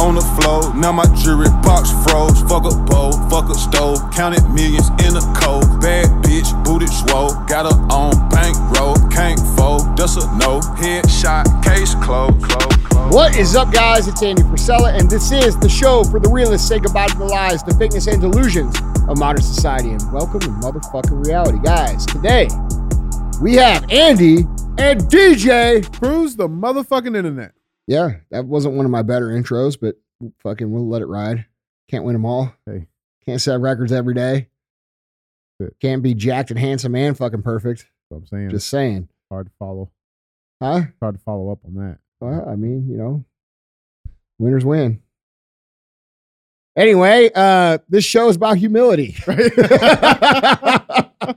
on the floor. Now my jewelry box froze. Fuck a bowl, fuck a stove. Counted millions in a cold. Bad bitch, booted swole. Got her on bankroll. Can't fold, that's a no. Headshot, case closed. Close, close. What is up, guys? It's Andy Frisella, and this is the show for the realists say goodbye to the lies, the fakeness, and delusions of modern society. And welcome to motherfucking reality, guys. Today, we have Andy and DJ. Cruise the motherfucking internet. Yeah, that wasn't one of my better intros, but fucking we'll let it ride. Can't win them all. Hey. Can't set records every day. Can't be jacked and handsome and fucking perfect. I'm saying. Just saying. hard to follow. Huh? Hard to follow up on that. Well, I mean, you know, winners win. Anyway, uh, this show is about humility.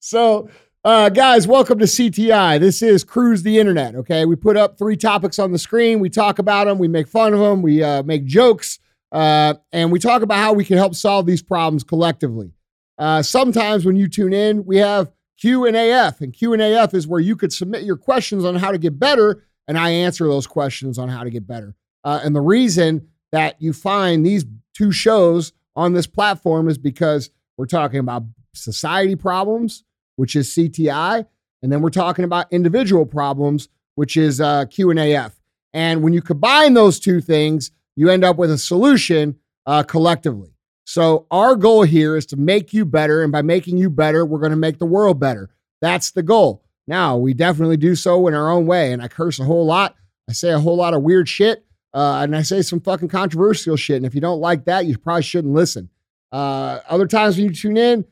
so, uh, guys, welcome to CTI. This is Cruise the Internet. Okay, we put up three topics on the screen. We talk about them. We make fun of them. We uh, make jokes, uh, and we talk about how we can help solve these problems collectively. Uh, sometimes when you tune in, we have Q and AF, and Q and AF is where you could submit your questions on how to get better, and I answer those questions on how to get better. Uh, and the reason that you find these two shows on this platform is because we're talking about society problems, which is CTI, and then we're talking about individual problems, which is uh, and AF. And when you combine those two things, you end up with a solution uh, collectively. So our goal here is to make you better, and by making you better, we're going to make the world better. That's the goal. Now we definitely do so in our own way, and I curse a whole lot. I say a whole lot of weird shit, uh, and I say some fucking controversial shit. And if you don't like that, you probably shouldn't listen. Uh, other times when you tune in,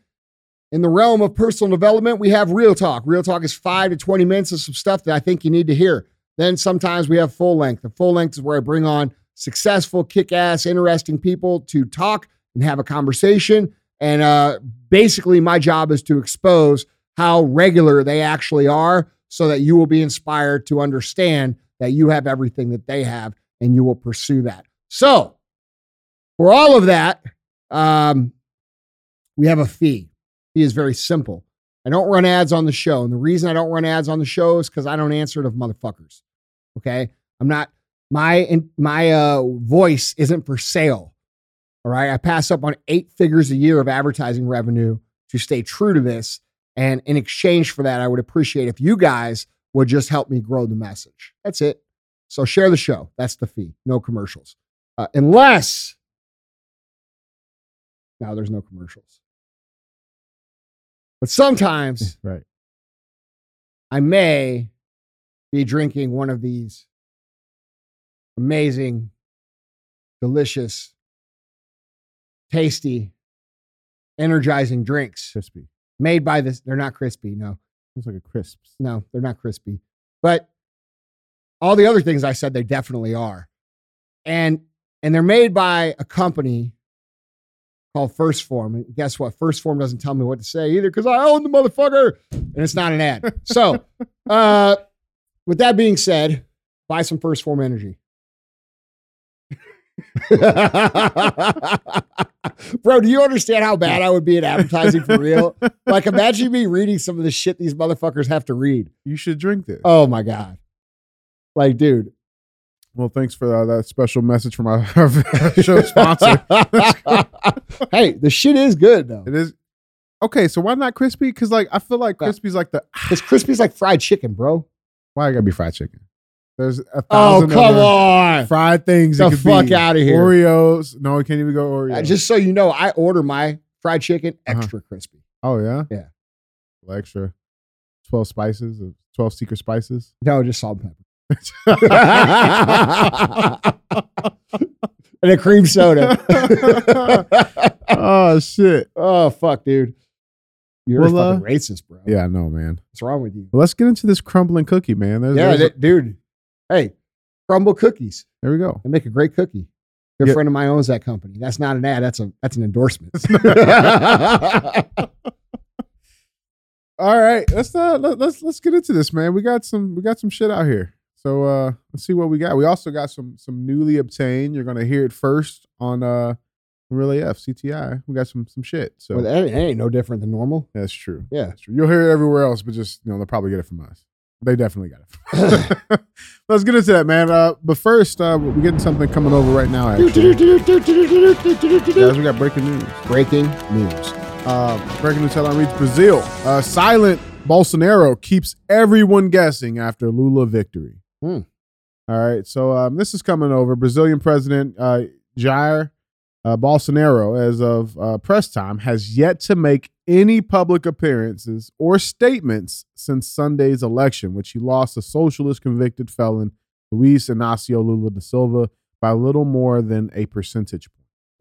in the realm of personal development, we have real talk. Real talk is five to 20 minutes of some stuff that I think you need to hear. Then sometimes we have full length. The full length is where I bring on successful, kick ass, interesting people to talk and have a conversation. And uh, basically, my job is to expose how regular they actually are so that you will be inspired to understand that you have everything that they have and you will pursue that. So, for all of that, um, we have a fee. Fee is very simple. I don't run ads on the show. And the reason I don't run ads on the show is because I don't answer to motherfuckers. Okay. I'm not, my, my uh, voice isn't for sale. All right. I pass up on eight figures a year of advertising revenue to stay true to this. And in exchange for that, I would appreciate if you guys would just help me grow the message. That's it. So share the show. That's the fee. No commercials. Uh, unless now there's no commercials. But sometimes Right. I may be drinking one of these amazing, delicious, tasty, energizing drinks Crispy. made by this. They're not crispy. No, It's like a crisps. no, they're not crispy. But all the other things I said, they definitely are. And and they're made by a company called First Form. And guess what? First Form doesn't tell me what to say either because I own the motherfucker. And it's not an ad. So uh with that being said, buy some First Form energy. Bro, do you understand how bad I would be at advertising for real? Like, imagine me reading some of the shit these motherfuckers have to read. You should drink this. Oh my god! Like, dude. Well, thanks for uh, that special message from our show sponsor. hey, the shit is good though. It is okay. So why not crispy? Because like I feel like crispy's like the Because crispy's like fried chicken, bro. why I gotta be fried chicken. There's a Oh thousand come other on! fried things. The it could fuck out of here. Oreos. No, it can't even go Oreos. Uh, Just so you know, I order my fried chicken Uh-huh. extra crispy. oh yeah, Yeah. Well, extra twelve spices, twelve secret spices. No, just salt and pepper. and a cream soda. oh shit. oh fuck, dude. You're Well, a fucking uh, racist, bro. Yeah, I know, man. What's wrong with you? Well, let's get into this crumbling cookie, man. There's, yeah, there's a- dude. Hey, Crumbl cookies. there we go. They make a great cookie. Good friend of mine owns that company. That's not an ad. That's a that's an endorsement. All right, let's uh let, let's let's get into this, man. We got some we got some shit out here. So uh let's see what we got. We also got some some newly obtained. You're gonna hear it first on uh Real AF CTI. We got some some shit. So well, that ain't no different than normal. that's true. Yeah. That's true. You'll hear it everywhere else, but just you know they'll probably get it from us. They definitely got it. Let's get into that, man. Uh, but first, uh, we're getting something coming over right now. Actually, guys, we got breaking news. Breaking news. Uh, breaking news headline reads: Brazil, uh, silent Bolsonaro keeps everyone guessing after Lula victory. Hmm. All right, so um, this is coming over. Brazilian President uh, Jair uh, Bolsonaro, as of uh, press time, has yet to make any public appearances or statements since Sunday's election, which he lost a socialist convicted felon, Luis Inacio Lula da Silva, by little more than a percentage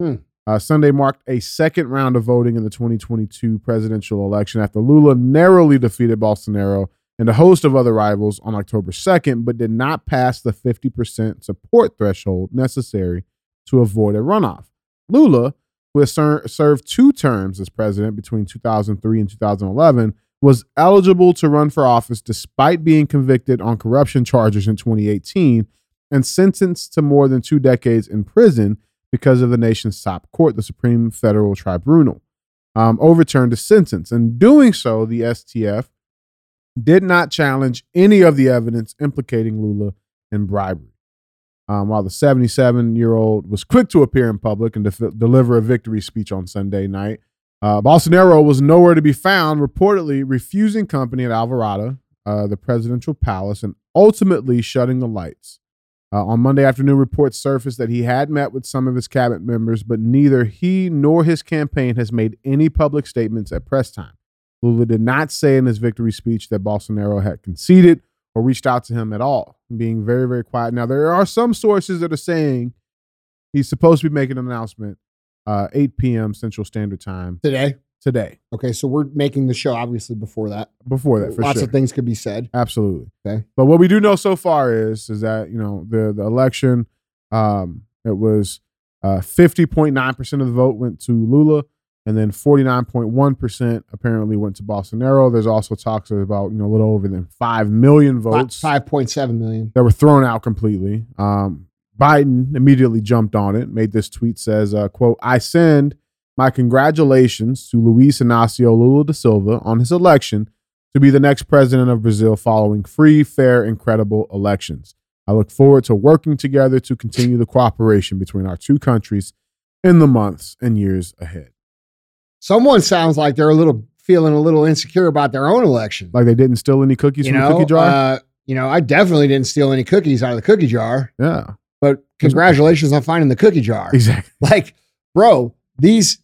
point. Hmm. Uh, Sunday marked a second round of voting in the 2022 presidential election after Lula narrowly defeated Bolsonaro and a host of other rivals on October 2nd, but did not pass the 50% support threshold necessary to avoid a runoff. Lula, who has ser- served two terms as president between 2003 and 2011, was eligible to run for office despite being convicted on corruption charges in 2018 and sentenced to more than two decades in prison because of the nation's top court, the Supreme Federal Tribunal, um, overturned the sentence. In doing so, the STF did not challenge any of the evidence implicating Lula in bribery. Um, while the 77 year old was quick to appear in public and def- deliver a victory speech on Sunday night, uh, Bolsonaro was nowhere to be found, reportedly refusing company at Alvorada, uh, the presidential palace, and ultimately shutting the lights. Uh, on Monday afternoon, reports surfaced that he had met with some of his cabinet members, but neither he nor his campaign has made any public statements at press time. Lula did not say in his victory speech that Bolsonaro had conceded or reached out to him at all, being very, very quiet. Now, there are some sources that are saying he's supposed to be making an announcement uh, 8 p.m. Central Standard Time Today. today. Okay, so we're making the show obviously before that. Before that, for Lots sure. of things could be said. Absolutely. Okay. But what we do know so far is is that you know the the election, um, it was uh, fifty point nine percent of the vote went to Lula, and then forty nine point one percent apparently went to Bolsonaro. There's also talks about you know a little over than five million votes Five point seven million. that were thrown out completely. Um, Biden immediately jumped on it, made this tweet says, uh, quote, I send my congratulations to Luis Inacio Lula da Silva on his election to be the next president of Brazil following free, fair, and credible elections. I look forward to working together to continue the cooperation between our two countries in the months and years ahead. Someone sounds like they're a little feeling a little insecure about their own election. Like they didn't steal any cookies you from know, the cookie jar? Uh, you know, I definitely didn't steal any cookies out of the cookie jar, yeah, but congratulations on finding the cookie jar. exactly. Like, bro, these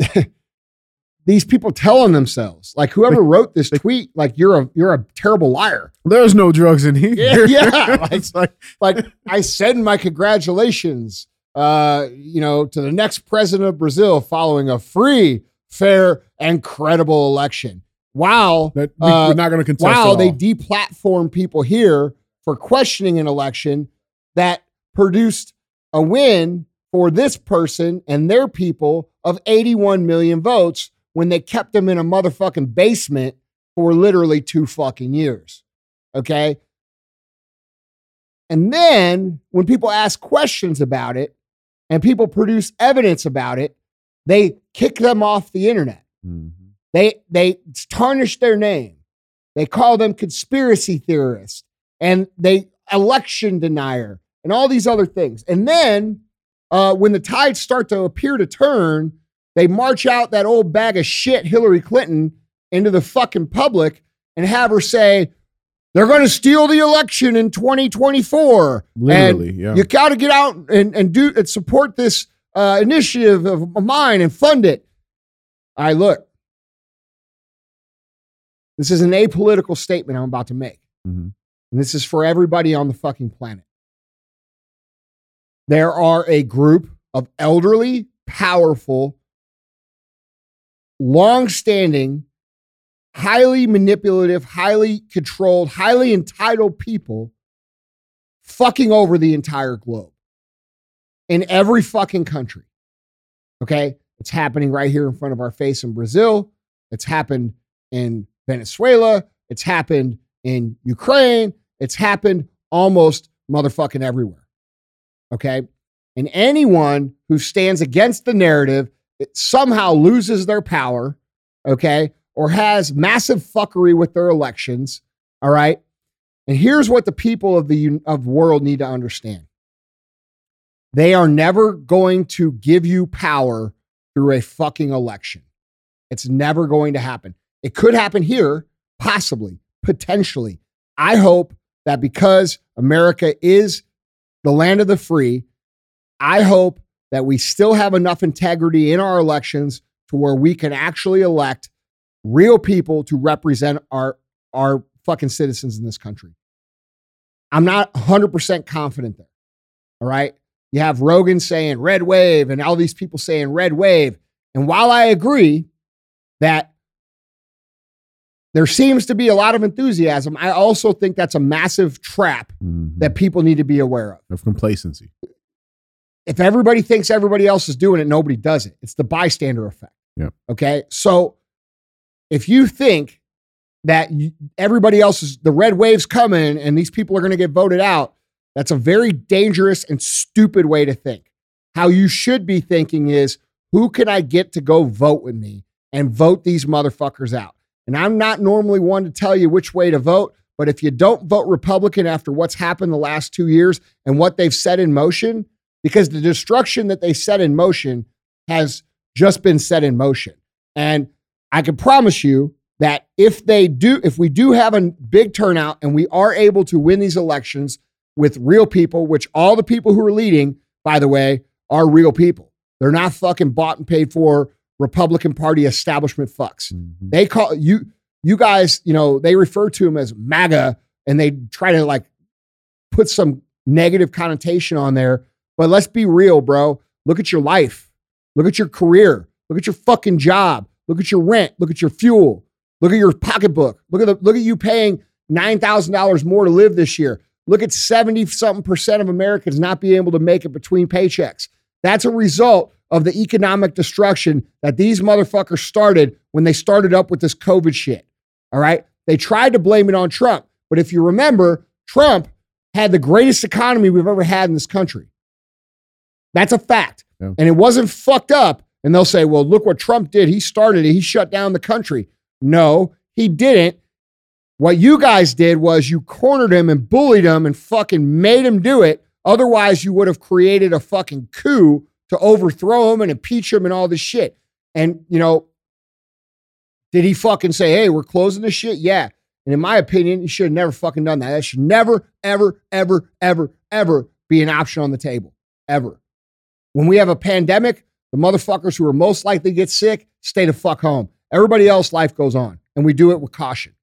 these people telling themselves, like whoever wrote this tweet, like you're a you're a terrible liar. There's no drugs in here. Yeah, yeah, like- like, Like I send my congratulations, uh, you know, to the next president of Brazil following a free, fair, and credible election. Wow. that we, Uh, we're not going to contest wow, they deplatform people here for questioning an election that produced a win for this person and their people of 81 million votes when they kept them in a motherfucking basement for literally two fucking years. Okay. And then when people ask questions about it and people produce evidence about it, they kick them off the internet. Mhm. They they tarnish their name. They call them conspiracy theorists and they election denier and all these other things. And then uh, when the tides start to appear to turn, they march out that old bag of shit, Hillary Clinton, into the fucking public and have her say they're going to steal the election in 2024. Literally, and yeah. You got to get out and, and do and support this uh, initiative of mine and fund it. I look. This is an apolitical statement I'm about to make. Mhm. And this is for everybody on the fucking planet. There are a group of elderly, powerful, long standing, highly manipulative, highly controlled, highly entitled people fucking over the entire globe in every fucking country. Okay. It's happening right here in front of our face in Brazil. It's happened in Venezuela. It's happened in Ukraine. It's happened almost motherfucking everywhere. Okay. And anyone who stands against the narrative it somehow loses their power. Okay. Or has massive fuckery with their elections. All right. And here's what the people of the of the world need to understand. They are never going to give you power through a fucking election. It's never going to happen. It could happen here, possibly, potentially. I hope that because America is the land of the free, I hope that we still have enough integrity in our elections to where we can actually elect real people to represent our our fucking citizens in this country. I'm not 100% confident there. All right? You have Rogan saying red wave and all these people saying red wave. And while I agree that there seems to be a lot of enthusiasm, I also think that's a massive trap Mhm. that people need to be aware of. of complacency. If everybody thinks everybody else is doing it, nobody does it. It's the bystander effect. Yeah. Okay. So if you think that everybody else is the red wave's coming and these people are going to get voted out, that's a very dangerous and stupid way to think. How you should be thinking is who can I get to go vote with me and vote these motherfuckers out? And I'm not normally one to tell you which way to vote, but if you don't vote Republican after what's happened the last two years and what they've set in motion, because the destruction that they set in motion has just been set in motion. And I can promise you that if they do, if we do have a big turnout and we are able to win these elections with real people, which all the people who are leading, by the way, are real people. They're not fucking bought and paid for Republican Party establishment fucks. Mhm. They call you, you guys, you know, they refer to them as MAGA and they try to like put some negative connotation on there. But let's be real, bro. Look at your life. Look at your career. Look at your fucking job. Look at your rent. Look at your fuel. Look at your pocketbook. Look at the look at you paying nine thousand dollars more to live this year. Look at 70 something percent of Americans not being able to make it between paychecks. That's a result of the economic destruction that these motherfuckers started when they started up with this COVID shit. All right. They tried to blame it on Trump. But if you remember, Trump had the greatest economy we've ever had in this country. That's a fact. Yeah. And it wasn't fucked up. And they'll say, well, look what Trump did. He started it, he shut down the country. No, he didn't. What you guys did was you cornered him and bullied him and fucking made him do it. Otherwise, you would have created a fucking coup to overthrow him and impeach him and all this shit. And, you know, did he fucking say, hey, we're closing this shit? Yeah. And in my opinion, he should have never fucking done that. That should never, ever, ever, ever, ever be an option on the table. Ever. When we have a pandemic, the motherfuckers who are most likely to get sick stay the fuck home. Everybody else, life goes on. And we do it with caution.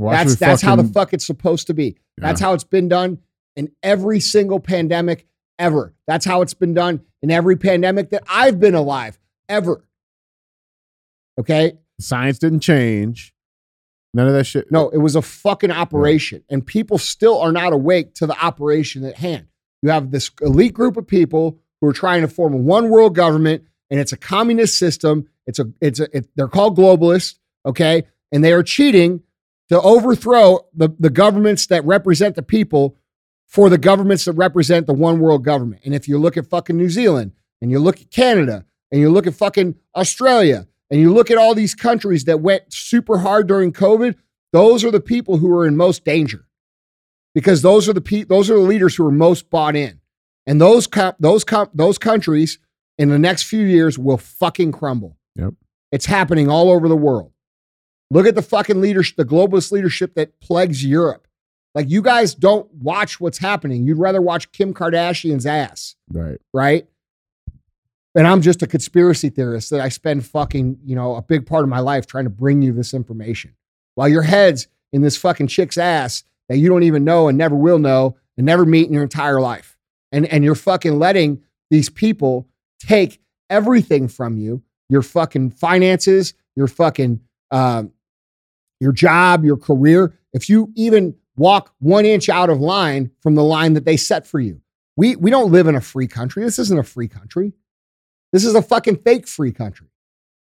Watch that's that's how the fuck it's supposed to be. That's how it's been done in every single pandemic ever. That's how it's been done in every pandemic that I've been alive ever. Okay? science didn't change. None of that shit. No, it was a fucking operation, and people still are not awake to the operation at hand. You have this elite group of people who are trying to form a one world government, and it's a communist system. It's a, it's a, it, they're called globalists, okay, and they are cheating to overthrow the the governments that represent the people for the governments that represent the one world government. And if you look at fucking New Zealand, and you look at Canada, and you look at fucking Australia, and you look at all these countries that went super hard during COVID, those are the people who are in most danger because those are the pe- those are the leaders who are most bought in. And those co- those co- those countries in the next few years will fucking crumble. Yep. It's happening all over the world. Look at the fucking leadership, the globalist leadership that plagues Europe. Like you guys don't watch what's happening. You'd rather watch Kim Kardashian's ass Right. right? And I'm just a conspiracy theorist that I spend fucking, you know, a big part of my life trying to bring you this information. While your head's in this fucking chick's ass that you don't even know and never will know and never meet in your entire life. And and you're fucking letting these people take everything from you, your fucking finances, your fucking um, your job, your career. If you even walk one inch out of line from the line that they set for you, we we don't live in a free country. This isn't a free country. This is a fucking fake free country.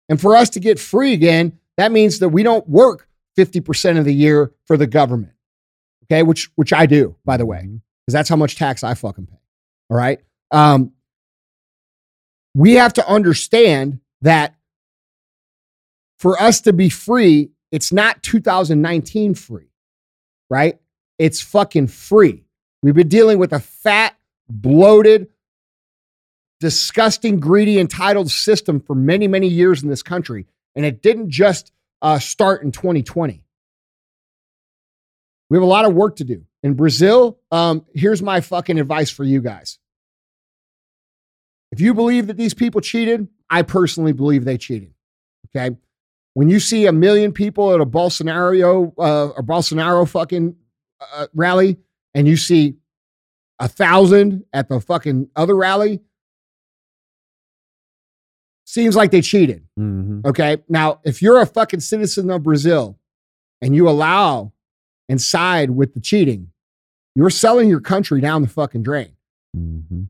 And for us to get free again, that means that we don't work 50% of the year for the government. Okay, which which I do, by the way, because that's how much tax I fucking pay. All right. Um, we have to understand that for us to be free, it's not 2019 free, right? it's fucking free. We've been dealing with a fat, bloated, disgusting, greedy, entitled system for many, many years in this country. And it didn't just uh, start in 2020. We have a lot of work to do. In Brazil, um, here's my fucking advice for you guys. If you believe that these people cheated, I personally believe they cheated. Okay. When you see a million people at a Bolsonaro uh, or Bolsonaro fucking uh, rally, and you see a thousand at the fucking other rally, seems like they cheated. Mm-hmm. Okay. Now, if you're a fucking citizen of Brazil and you allow and side with the cheating, you're selling your country down the fucking drain. Mm-hmm.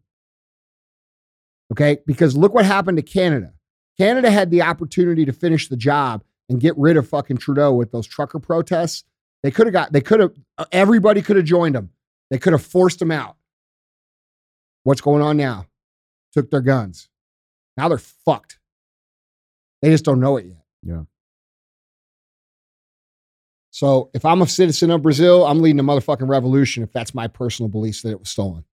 Okay. Because look what happened to Canada. Canada had the opportunity to finish the job and get rid of fucking Trudeau with those trucker protests. They could have got, they could have, everybody could have joined them. They could have forced them out. What's going on now? Took their guns. Now they're fucked. They just don't know it yet. Yeah. So if I'm a citizen of Brazil, I'm leading a motherfucking revolution if that's my personal beliefs that it was stolen.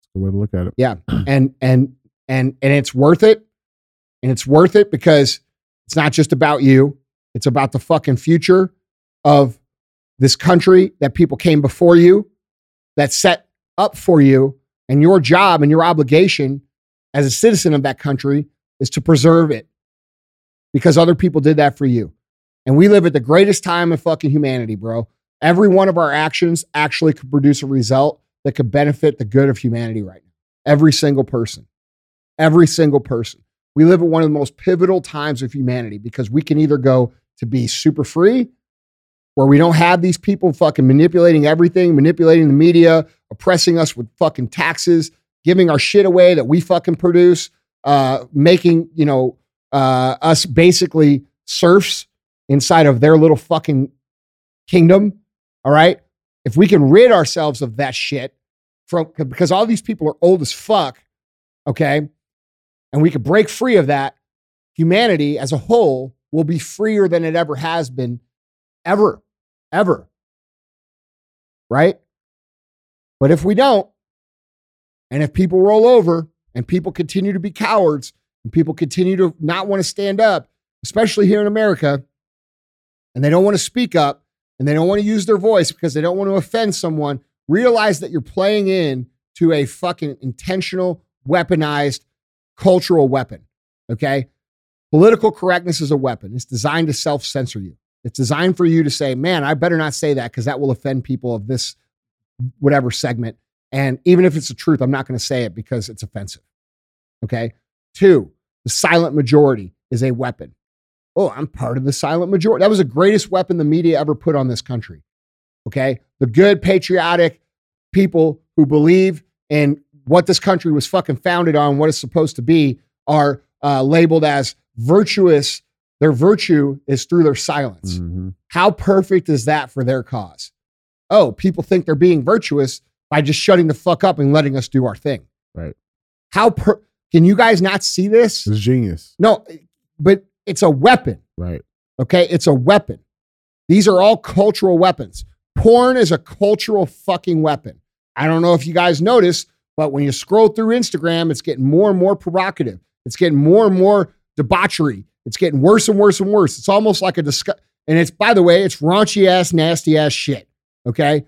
That's the way to look at it. Yeah. and and and and it's worth it. And it's worth it because it's not just about you. It's about the fucking future of this country that people came before you, that set up for you, and your job and your obligation as a citizen of that country is to preserve it because other people did that for you. And we live at the greatest time of fucking humanity, bro. Every one of our actions actually could produce a result that could benefit the good of humanity right now. Every single person. Every single person. We live at one of the most pivotal times of humanity because we can either go to be super free, where we don't have these people fucking manipulating everything, manipulating the media, oppressing us with fucking taxes, giving our shit away that we fucking produce, uh, making, you know, uh, us basically serfs inside of their little fucking kingdom. All right. If we can rid ourselves of that shit from because all these people are old as fuck, okay, and we could break free of that, humanity as a whole will be freer than it ever has been, ever, ever. Right? But if we don't, and if people roll over and people continue to be cowards and people continue to not want to stand up, especially here in America, and they don't want to speak up and they don't want to use their voice because they don't want to offend someone, realize that you're playing in to a fucking intentional, weaponized cultural weapon. Okay. Political correctness is a weapon. It's designed to self censor you. It's designed for you to say, man, I better not say that because that will offend people of this whatever segment. And even if it's the truth, I'm not going to say it because it's offensive. Okay. Two, the silent majority is a weapon. Oh, I'm part of the silent majority. That was the greatest weapon the media ever put on this country. Okay. The good, patriotic people who believe in what this country was fucking founded on, what it's supposed to be, are uh, labeled as virtuous. Their virtue is through their silence. Mhm. How perfect is that for their cause? Oh, people think they're being virtuous by just shutting the fuck up and letting us do our thing. Right. How per- can you guys not see this? It's genius. No, but it's a weapon. Right. Okay, it's a weapon. These are all cultural weapons. Porn is a cultural fucking weapon. I don't know if you guys notice, but when you scroll through Instagram, it's getting more and more provocative. It's getting more and more debauchery. It's getting worse and worse and worse. It's almost like a discuss. And it's, by the way, it's raunchy ass, nasty ass shit. Okay.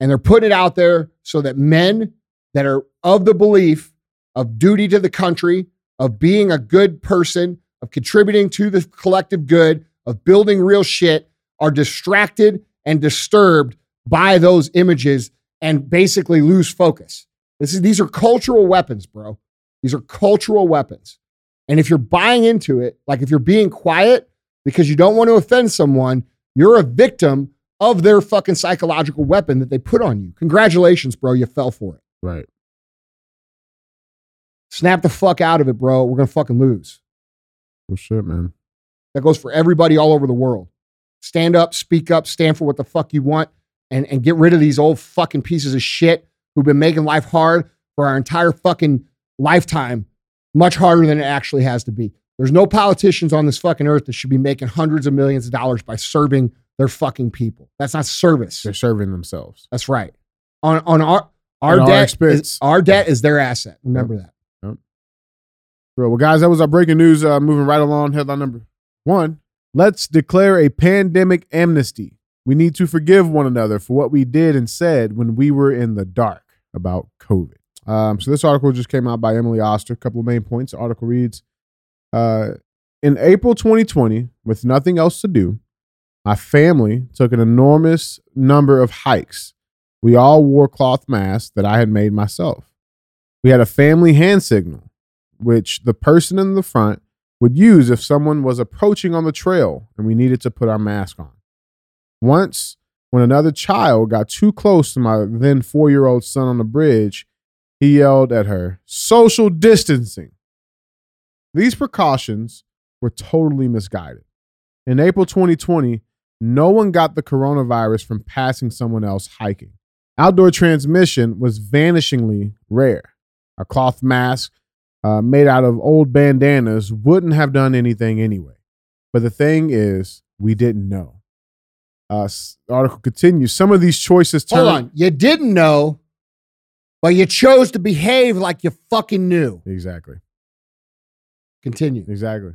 And they're putting it out there so that men that are of the belief of duty to the country, of being a good person, of contributing to the collective good, of building real shit, are distracted and disturbed by those images and basically lose focus. This is, these are cultural weapons, bro. These are cultural weapons. And if you're buying into it, like if you're being quiet because you don't want to offend someone, you're a victim of their fucking psychological weapon that they put on you. Congratulations, bro. You fell for it. Right. Snap the fuck out of it, bro. We're going to fucking lose. Well, shit, man. That goes for everybody all over the world. Stand up, speak up, stand for what the fuck you want, and, and get rid of these old fucking pieces of shit who've been making life hard for our entire fucking lifetime, much harder than it actually has to be. There's no politicians on this fucking earth that should be making hundreds of millions of dollars by serving their fucking people. That's not service. They're serving themselves. That's right. On on our our our debt expense. is, our debt is their asset. Remember that. Bro, well, guys, that was our breaking news. Uh, moving right along, headline number one. Let's declare a pandemic amnesty. We need to forgive one another for what we did and said when we were in the dark about COVID. Um, so this article just came out by Emily Oster. A couple of main points. The article reads: uh, In April 2020, with nothing else to do, my family took an enormous number of hikes. We all wore cloth masks that I had made myself. We had a family hand signal which the person in the front would use if someone was approaching on the trail and we needed to put our mask on. Once, when another child got too close to my then four year old son on the bridge, he yelled at her, Social distancing. These precautions were totally misguided. In April 2020, no one got the coronavirus from passing someone else hiking. Outdoor transmission was vanishingly rare. A cloth mask uh, made out of old bandanas wouldn't have done anything anyway. But the thing is, we didn't know. Uh, article continues. Some of these choices turn. Hold on. You didn't know, but you chose to behave like you fucking knew. Exactly. Continue. Exactly.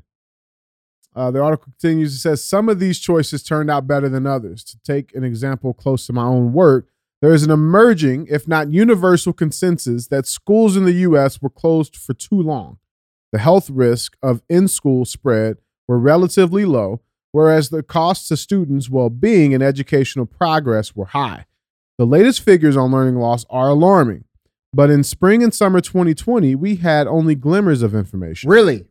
Uh, the article continues. It says some of these choices turned out better than others. To take an example close to my own work, there is an emerging, if not universal, consensus that schools in the U.S. were closed for too long. The health risk of in school spread were relatively low, whereas the costs to students' well being and educational progress were high. The latest figures on learning loss are alarming, but in spring and summer 2020, we had only glimmers of information. Really?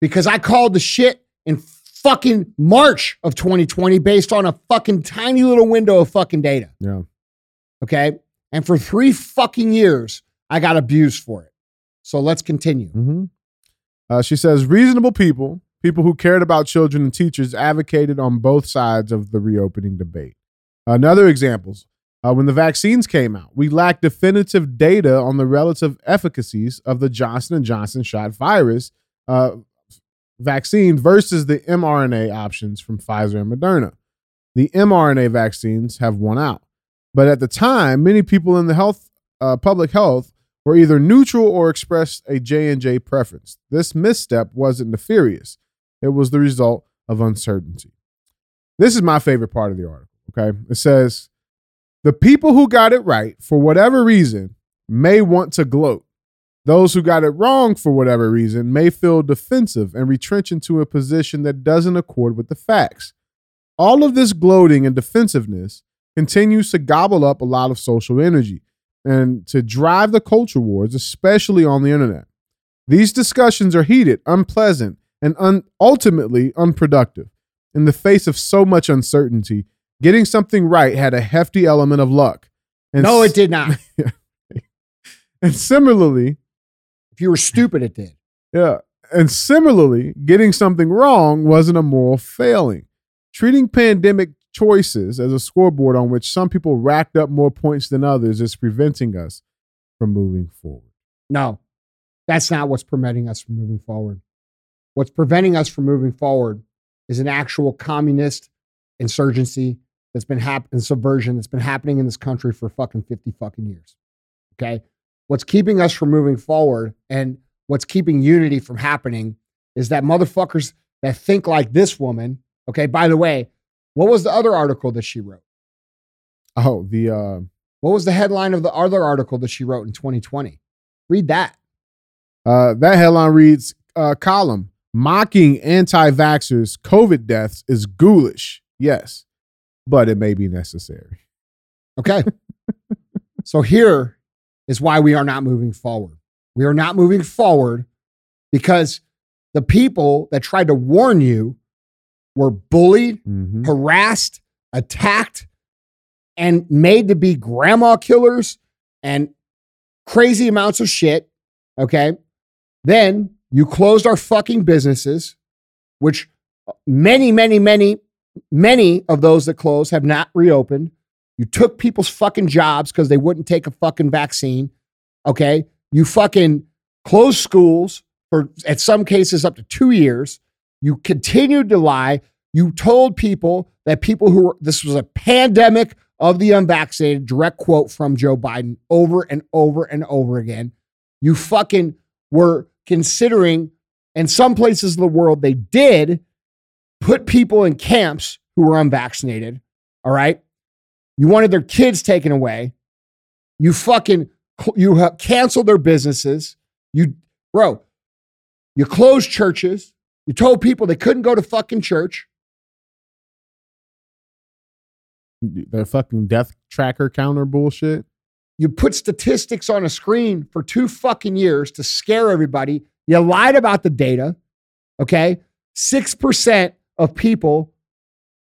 Because I called the shit in fucking March of 2020 based on a fucking tiny little window of fucking data. Yeah. Okay. And for three fucking years, I got abused for it. So let's continue. hmm Uh, she says reasonable people, people who cared about children and teachers, advocated on both sides of the reopening debate. Another examples. Uh, when the vaccines came out, we lacked definitive data on the relative efficacies of the Johnson and Johnson shot virus uh, vaccine versus the mRNA options from Pfizer and Moderna. The mRNA vaccines have won out, but at the time, many people in the health, uh, public health, were either neutral or expressed a J&J preference. This misstep wasn't nefarious. It was the result of uncertainty. This is my favorite part of the article, okay? It says, "The people who got it right for whatever reason may want to gloat. Those who got it wrong for whatever reason may feel defensive and retrench into a position that doesn't accord with the facts. All of this gloating and defensiveness continues to gobble up a lot of social energy and to drive the culture wars, especially on the internet. These discussions are heated, unpleasant, and un- ultimately unproductive. In the face of so much uncertainty, getting something right had a hefty element of luck. And no, it did not. And similarly, if you were stupid, it did. yeah, and similarly, getting something wrong wasn't a moral failing. Treating pandemic choices as a scoreboard on which some people racked up more points than others is preventing us from moving forward. No, that's not what's preventing us from moving forward. What's preventing us from moving forward is an actual communist insurgency that's been happening, subversion that's been happening in this country for fucking 50 fucking years. Okay. What's keeping us from moving forward and what's keeping unity from happening is that motherfuckers that think like this woman. Okay. By the way, what was the other article that she wrote? Oh, the uh, What was the headline of the other article that she wrote in 2020? Read that. uh, that headline reads uh, column mocking anti-vaxxers COVID deaths is ghoulish. Yes, but it may be necessary. Okay. so here is why we are not moving forward. We are not moving forward because the people that tried to warn you were bullied, Mhm. harassed, attacked, and made to be grandma killers and crazy amounts of shit. Okay. Then you closed our fucking businesses, which uh, many, many, many, many of those that closed have not reopened. You took people's fucking jobs because they wouldn't take a fucking vaccine. Okay. You fucking closed schools for, at some cases, up to two years. You continued to lie. You told people that people who were, this was a pandemic of the unvaccinated, direct quote from Joe Biden over and over and over again. You fucking were considering, in some places of the world, they did put people in camps who were unvaccinated. All right. You wanted their kids taken away. You fucking, you have canceled their businesses. You, bro, you closed churches. You told people they couldn't go to fucking church. The fucking death tracker counter bullshit. You put statistics on a screen for two fucking years to scare everybody. You lied about the data. Okay. 6% of people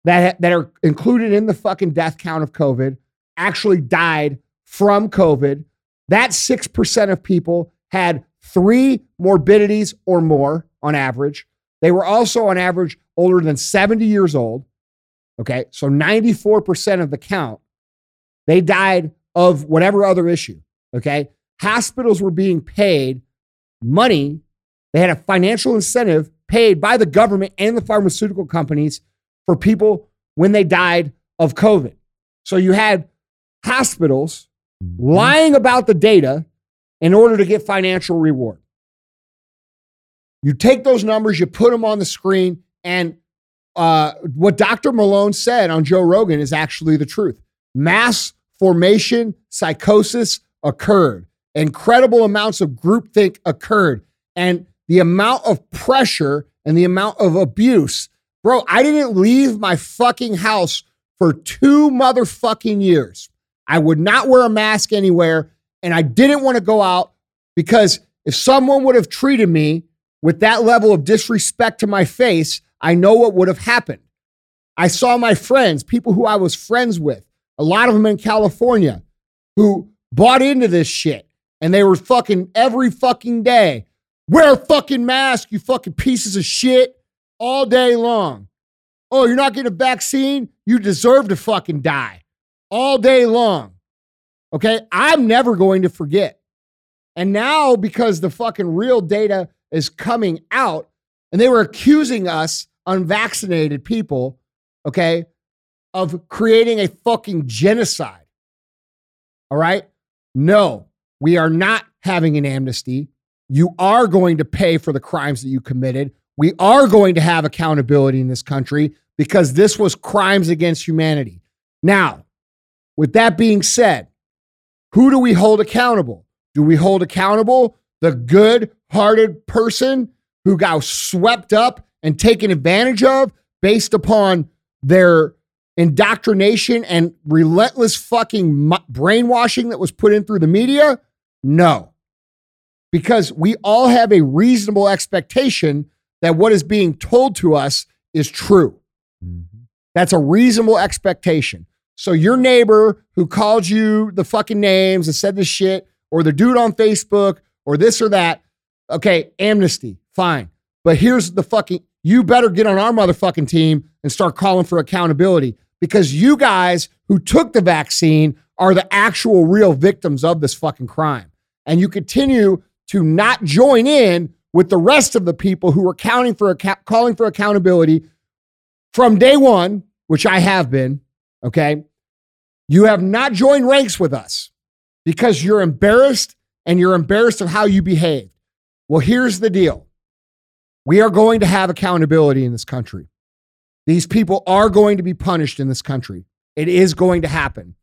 that, that are included in the fucking death count of COVID actually died from COVID. That 6% of people had three morbidities or more on average. They were also on average older than 70 years old. Okay. So 94% of the count, they died of whatever other issue. Okay. Hospitals were being paid money. They had a financial incentive paid by the government and the pharmaceutical companies for people when they died of COVID. So you had hospitals mm-hmm. lying about the data in order to get financial reward. You take those numbers, you put them on the screen, and uh, what Dr. Malone said on Joe Rogan is actually the truth. Mass formation psychosis occurred. Incredible amounts of groupthink occurred. And the amount of pressure and the amount of abuse. Bro, I didn't leave my fucking house for two motherfucking years. I would not wear a mask anywhere. And I didn't want to go out because if someone would have treated me with that level of disrespect to my face, I know what would have happened. I saw my friends, people who I was friends with, a lot of them in California, who bought into this shit and they were fucking every fucking day. Wear a fucking mask, you fucking pieces of shit, all day long. Oh, you're not getting a vaccine? You deserve to fucking die all day long. Okay. I'm never going to forget. And now, because the fucking real data is coming out, and they were accusing us, unvaccinated people, okay, of creating a fucking genocide. All right. No, we are not having an amnesty. You are going to pay for the crimes that you committed. We are going to have accountability in this country because this was crimes against humanity. Now, with that being said, who do we hold accountable? Do we hold accountable the good hearted person who got swept up and taken advantage of based upon their indoctrination and relentless fucking brainwashing that was put in through the media? No. Because we all have a reasonable expectation that what is being told to us is true. Mm-hmm. That's a reasonable expectation. So your neighbor who called you the fucking names and said this shit, or the dude on Facebook, or this or that, okay, amnesty, fine. But here's the fucking, you better get on our motherfucking team and start calling for accountability because you guys who took the vaccine are the actual real victims of this fucking crime. And you continue to not join in with the rest of the people who are counting for calling for accountability from day one, which I have been, okay? You have not joined ranks with us because you're embarrassed and you're embarrassed of how you behaved. Well, here's the deal we are going to have accountability in this country. These people are going to be punished in this country. It is going to happen.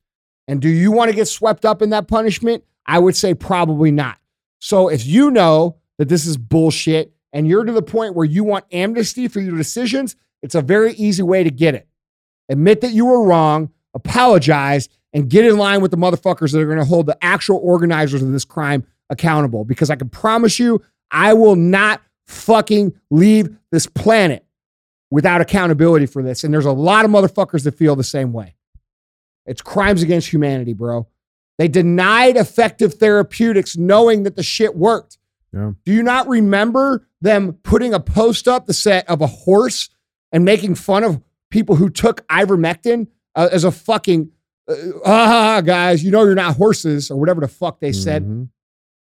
And do you want to get swept up in that punishment? I would say probably not. So if you know that this is bullshit and you're to the point where you want amnesty for your decisions, it's a very easy way to get it. Admit that you were wrong, apologize, and get in line with the motherfuckers that are going to hold the actual organizers of this crime accountable. Because I can promise you, I will not fucking leave this planet without accountability for this. And there's a lot of motherfuckers that feel the same way. It's crimes against humanity, bro. They denied effective therapeutics knowing that the shit worked. Yeah. Do you not remember them putting a post up the set of a horse and making fun of people who took ivermectin uh, as a fucking uh, ah guys, you know you're not horses or whatever the fuck they said. Mm-hmm.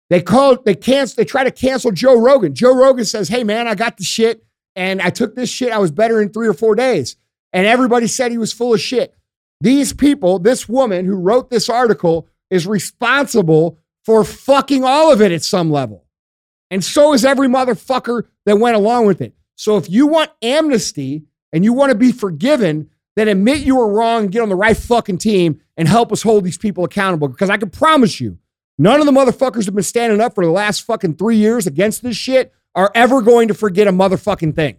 They called they cancel they try to cancel Joe Rogan. Joe Rogan says, "Hey man, I got the shit. And I took this shit. I was better in three or four days. And everybody said he was full of shit. These people, this woman who wrote this article, is responsible for fucking all of it at some level. And so is every motherfucker that went along with it. So if you want amnesty and you want to be forgiven, then admit you were wrong get on the right fucking team and help us hold these people accountable. Because I can promise you, none of the motherfuckers have been standing up for the last fucking three years against this shit are ever going to forget a motherfucking thing.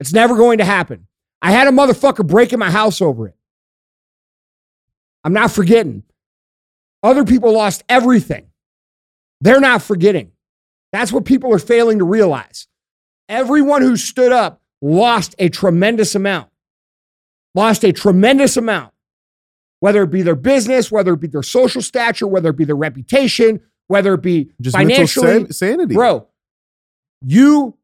It's never going to happen. I had a motherfucker breaking my house over it. I'm not forgetting. Other people lost everything. They're not forgetting. That's what people are failing to realize. Everyone who stood up lost a tremendous amount. Lost a tremendous amount. Whether it be their business, whether it be their social stature, whether it be their reputation, whether it be Just financially. san- sanity. Bro, you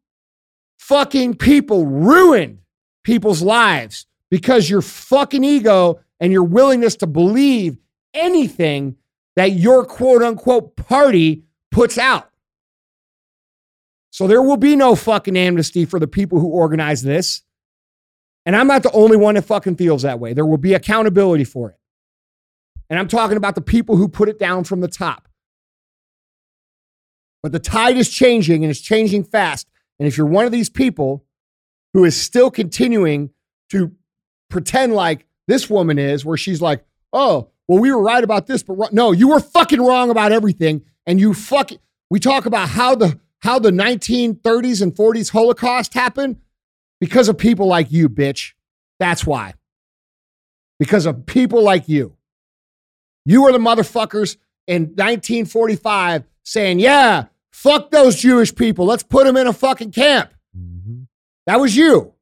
fucking people ruined people's lives because your fucking ego and your willingness to believe anything that your quote unquote party puts out. So there will be no fucking amnesty for the people who organize this. And I'm not the only one that fucking feels that way. There will be accountability for it. And I'm talking about the people who put it down from the top. But the tide is changing and it's changing fast. And if you're one of these people who is still continuing to pretend like this woman is, where she's like, oh, well, we were right about this, but no, you were fucking wrong about everything. And you fucking, we talk about how the, how the 1930s and 40s Holocaust happened because of people like you, bitch. That's why. Because of people like you. You were the motherfuckers in 1945 saying, yeah, fuck those Jewish people. Let's put them in a fucking camp. Mhm. That was you.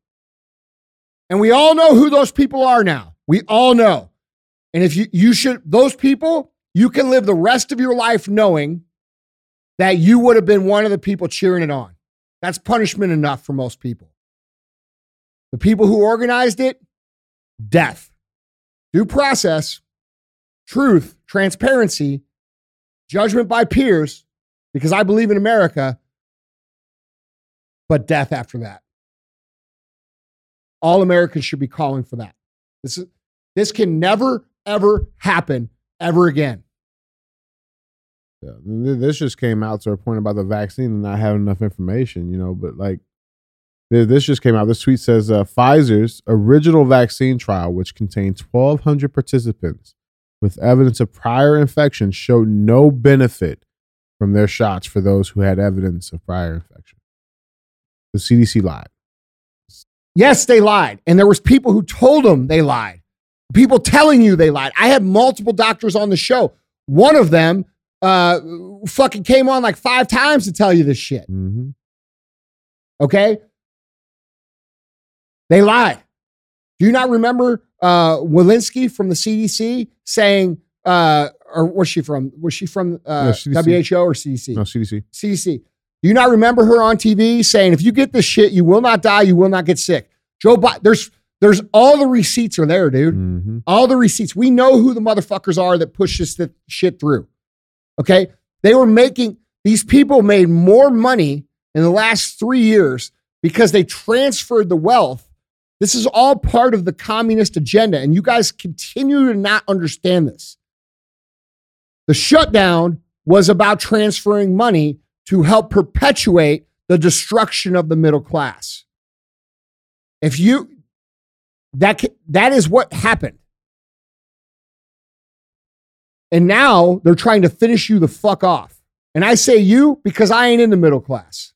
And we all know who those people are now. We all know. And if you you should those people, you can live the rest of your life knowing that you would have been one of the people cheering it on. That's punishment enough for most people. The people who organized it, death. Due process, truth, transparency, judgment by peers, because I believe in America, but death after that. All Americans should be calling for that. This is this can never ever happen ever again. Yeah. This just came out to a point about the vaccine and not having enough information, you know. But like, this just came out. This tweet says uh, Pfizer's original vaccine trial, which contained 1,200 participants with evidence of prior infection, showed no benefit from their shots for those who had evidence of prior infection. The CDC lied. Yes, they lied. And there was people who told them they lied. People telling you they lied. I had multiple doctors on the show. One of them uh fucking came on like 5 times to tell you this shit. Mm-hmm. Okay? They lied. Do you not remember uh Walensky from the CDC saying uh or was she from was she from uh CDC. WHO or CDC? No, CDC. CDC. Do you not remember her on TV saying, if you get this shit, you will not die, you will not get sick? Joe Biden, there's there's all the receipts are there, dude. Mm-hmm. All the receipts. We know who the motherfuckers are that push this th- shit through. Okay. They were making, these people made more money in the last three years because they transferred the wealth. This is all part of the communist agenda. And you guys continue to not understand this. The shutdown was about transferring money to help perpetuate the destruction of the middle class. If you, that, that is what happened. And now they're trying to finish you the fuck off. And I say you because I ain't in the middle class.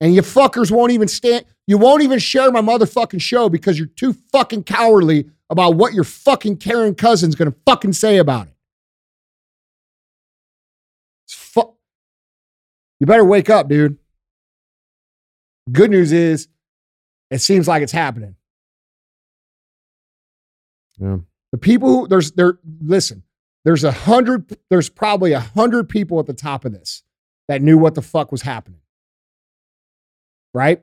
And you fuckers won't even stand, you won't even share my motherfucking show because you're too fucking cowardly about what your fucking Karen cousin's gonna fucking say about it. You better wake up, dude. Good news is, it seems like it's happening. Yeah. The people who there's there listen, there's a hundred, there's probably a hundred people at the top of this that knew what the fuck was happening. Right?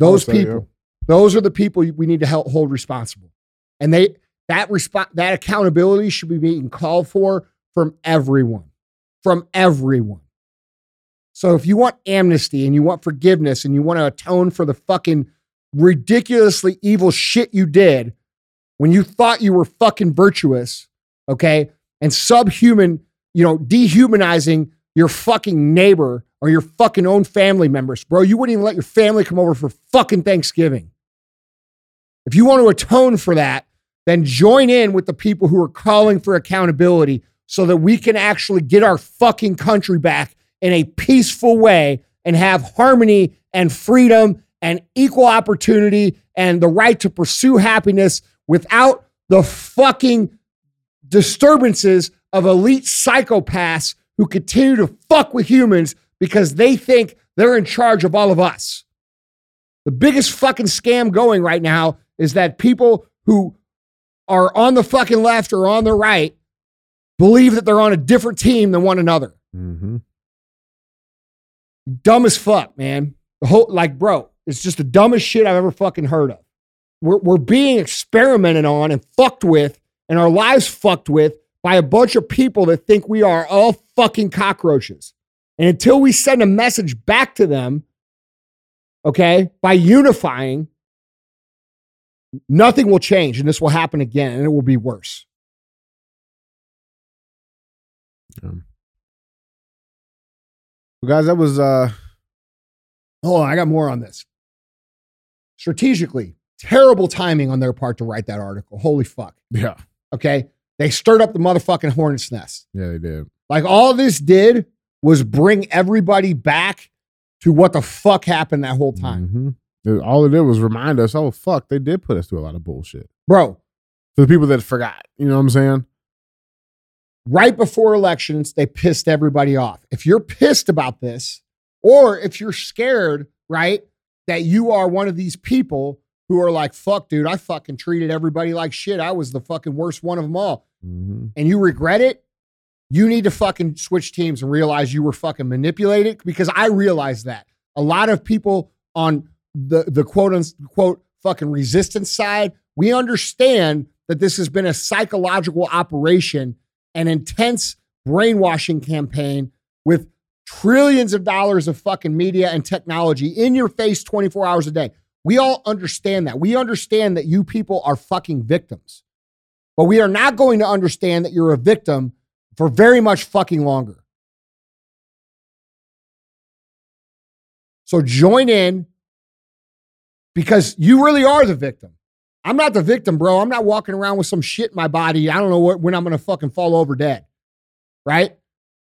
Those say, yeah. people, those are the people we need to help hold responsible. And they that resp- that accountability should be being called for from everyone. From everyone. So if you want amnesty and you want forgiveness and you want to atone for the fucking ridiculously evil shit you did when you thought you were fucking virtuous, okay, and subhuman, you know, dehumanizing your fucking neighbor or your fucking own family members, bro, you wouldn't even let your family come over for fucking Thanksgiving. If you want to atone for that, then join in with the people who are calling for accountability so that we can actually get our fucking country back in a peaceful way and have harmony and freedom and equal opportunity and the right to pursue happiness without the fucking disturbances of elite psychopaths who continue to fuck with humans because they think they're in charge of all of us. The biggest fucking scam going right now is that people who are on the fucking left or on the right believe that they're on a different team than one another. Mm-hmm. Dumb as fuck, man. The whole like, bro, it's just the dumbest shit I've ever fucking heard of. We're, we're being experimented on and fucked with, and our lives fucked with by a bunch of people that think we are all fucking cockroaches. And until we send a message back to them, okay, by unifying, nothing will change and this will happen again and it will be worse. Well, guys, that was uh Hold on, I got more on this. Strategically, terrible timing on their part to write that article. Holy fuck. yeah. Okay. They stirred up the motherfucking hornet's nest. Yeah, they did. Like all this did was bring everybody back to what the fuck happened that whole time. Mhm. All it did was remind us, oh fuck, they did put us through a lot of bullshit. Bro, For the people that forgot, you know what I'm saying? Right before elections, they pissed everybody off. If you're pissed about this, or if you're scared, right, that you are one of these people who are like, fuck, dude, I fucking treated everybody like shit. I was the fucking worst one of them all. Mm-hmm. And you regret it, you need to fucking switch teams and realize you were fucking manipulated because I realize that. A lot of people on the, the quote unquote fucking resistance side, we understand that this has been a psychological operation an intense brainwashing campaign with trillions of dollars of fucking media and technology in your face 24 hours a day. We all understand that. We understand that you people are fucking victims. But we are not going to understand that you're a victim for very much fucking longer. So join in because you really are the victim. I'm not the victim, bro. I'm not walking around with some shit in my body. I don't know what, when I'm going to fucking fall over dead. Right?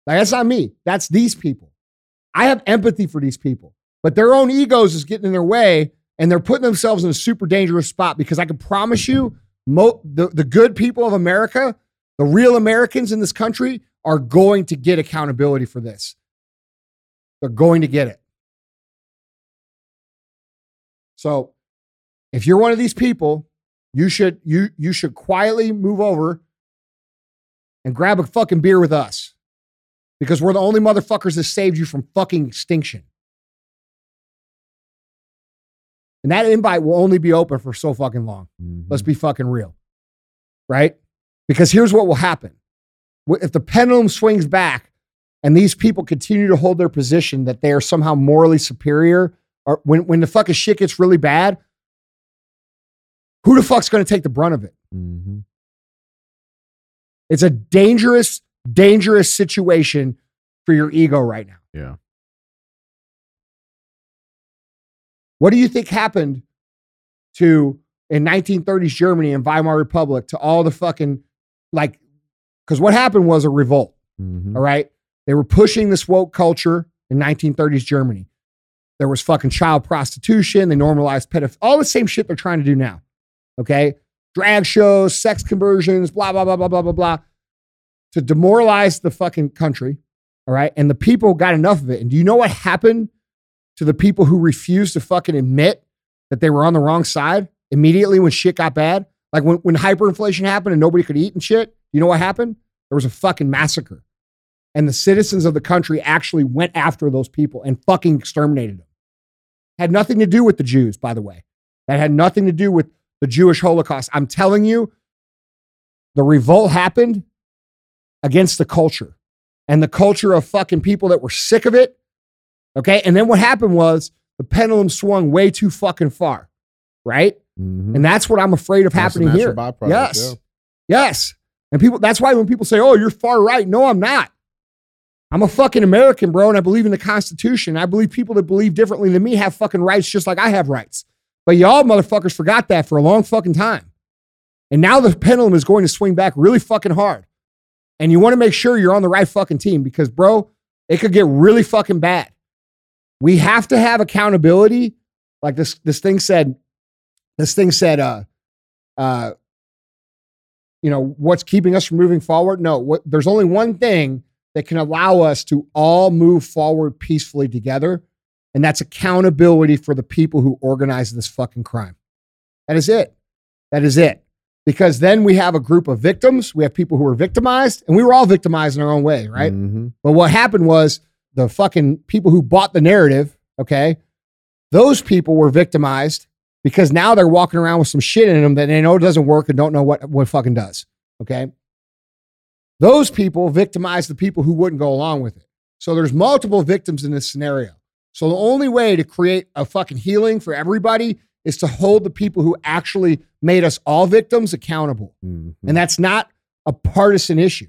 Like, that's not me. That's these people. I have empathy for these people, but their own egos is getting in their way and they're putting themselves in a super dangerous spot because I can promise you, mo- the, the good people of America, the real Americans in this country, are going to get accountability for this. They're going to get it. So, if you're one of these people, you should you you should quietly move over and grab a fucking beer with us because we're the only motherfuckers that saved you from fucking extinction. And that invite will only be open for so fucking long. Mm-hmm. Let's be fucking real. Right? Because here's what will happen. If the pendulum swings back and these people continue to hold their position that they are somehow morally superior, or when, when the fucking shit gets really bad, who the fuck's going to take the brunt of it? Mm-hmm. It's a dangerous, dangerous situation for your ego right now. Yeah. What do you think happened to in 1930s Germany and Weimar Republic to all the fucking like because what happened was a revolt. Mm-hmm. All right. They were pushing this woke culture in 1930s Germany. There was fucking child prostitution. They normalized pedophilia, all the same shit they're trying to do now. Okay. Drag shows, sex conversions, blah, blah, blah, blah, blah, blah, blah, to demoralize the fucking country. All right. And the people got enough of it. And do you know what happened to the people who refused to fucking admit that they were on the wrong side immediately when shit got bad? Like when, when hyperinflation happened and nobody could eat and shit, you know what happened? There was a fucking massacre. And the citizens of the country actually went after those people and fucking exterminated them. Had nothing to do with the Jews, by the way. That had nothing to do with the Jewish Holocaust. I'm telling you, the revolt happened against the culture and the culture of fucking people that were sick of it Okay. And then what happened was the pendulum swung way too fucking far. Right. Mhm. And that's what I'm afraid of That's happening here. Yes. yeah. Yes. And people, that's why when people say, oh, you're far right, no, I'm not. I'm a fucking American, bro, and I believe in the Constitution. I believe people that believe differently than me have fucking rights just like I have rights. But y'all motherfuckers forgot that for a long fucking time. And now the pendulum is going to swing back really fucking hard. And you want to make sure you're on the right fucking team because, bro, it could get really fucking bad. We have to have accountability. Like this, this thing said, this thing said, uh, uh, you know, what's keeping us from moving forward? No, what, there's only one thing that can allow us to all move forward peacefully together, and that's accountability for the people who organize this fucking crime. That is it. That is it. Because then we have a group of victims, we have people who were victimized, and we were all victimized in our own way, right? Mhm. But what happened was the fucking people who bought the narrative, okay, those people were victimized because now they're walking around with some shit in them that they know doesn't work and don't know what, what fucking does, okay? Those people victimized the people who wouldn't go along with it. So there's multiple victims in this scenario. So the only way to create a fucking healing for everybody is to hold the people who actually made us all victims accountable. Mhm. And that's not a partisan issue.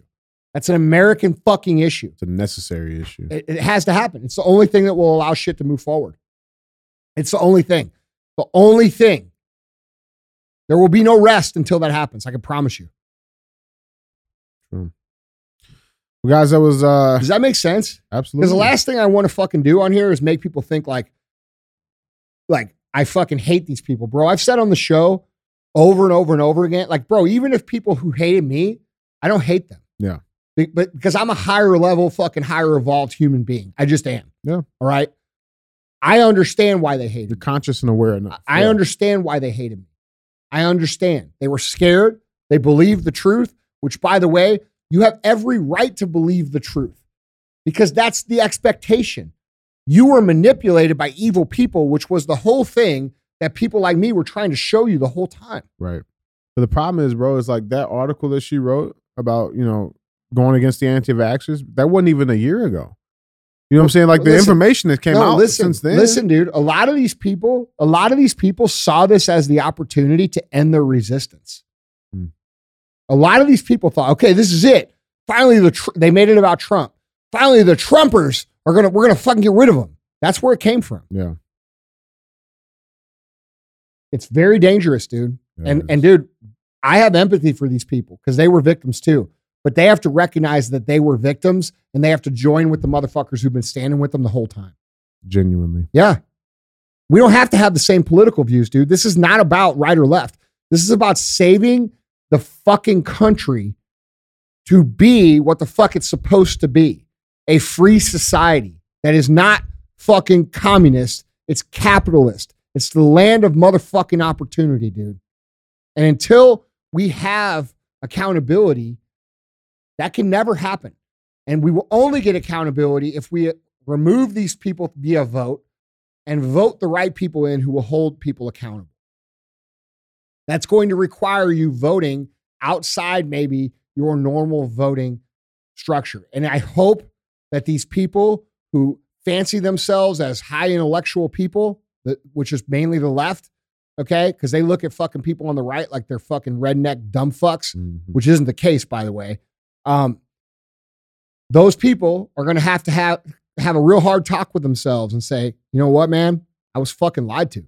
That's an American fucking issue. It's a necessary issue. It, it has to happen. It's the only thing that will allow shit to move forward. It's the only thing. The only thing. There will be no rest until that happens. I can promise you. Well, guys, that was uh Does that make sense? absolutely Because the last thing I want to fucking do on here is make people think like, like I fucking hate these people, bro. I've said on the show over and over and over again, like, bro, even if people who hated me, I don't hate them. Yeah. Be- But because I'm a higher level, fucking higher evolved human being, I just am. Yeah. All right. I understand why they hated You're me. conscious and aware enough. I Yeah. understand why they hated me. I understand. They were scared. They believed the truth, which, by the way, you have every right to believe the truth because that's the expectation. You were manipulated by evil people, which was the whole thing that people like me were trying to show you the whole time. Right. But the problem is, bro, is like that article that she wrote about, you know, going against the anti vaxxers, that wasn't even a year ago. You know what I'm saying? Like the Listen. information that came no, out listen, since then. listen, dude. A lot of these people, a lot of these people saw this as the opportunity to end their resistance. A lot of these people thought, okay, this is it. Finally, the tr- they made it about Trump. Finally, the Trumpers are gonna we're gonna fucking get rid of them. That's where it came from. Yeah. It's very dangerous, dude. Yeah, and and dude, I have empathy for these people because they were victims too. But they have to recognize that they were victims and they have to join with the motherfuckers who've been standing with them the whole time. genuinely. Yeah. We don't have to have the same political views, dude. This is not about right or left. This is about saving the fucking country to be what the fuck it's supposed to be a free society that is not fucking communist. It's capitalist. It's the land of motherfucking opportunity, dude. And until we have accountability, that can never happen. And we will only get accountability if we remove these people via vote and vote the right people in who will hold people accountable. That's going to require you voting outside maybe your normal voting structure. And I hope that these people who fancy themselves as high intellectual people, which is mainly the left, okay, because they look at fucking people on the right like they're fucking redneck dumb fucks Mhm. which isn't the case, by the way. Um, those people are going to have to have have a real hard talk with themselves and say, you know what, man, I was fucking lied to.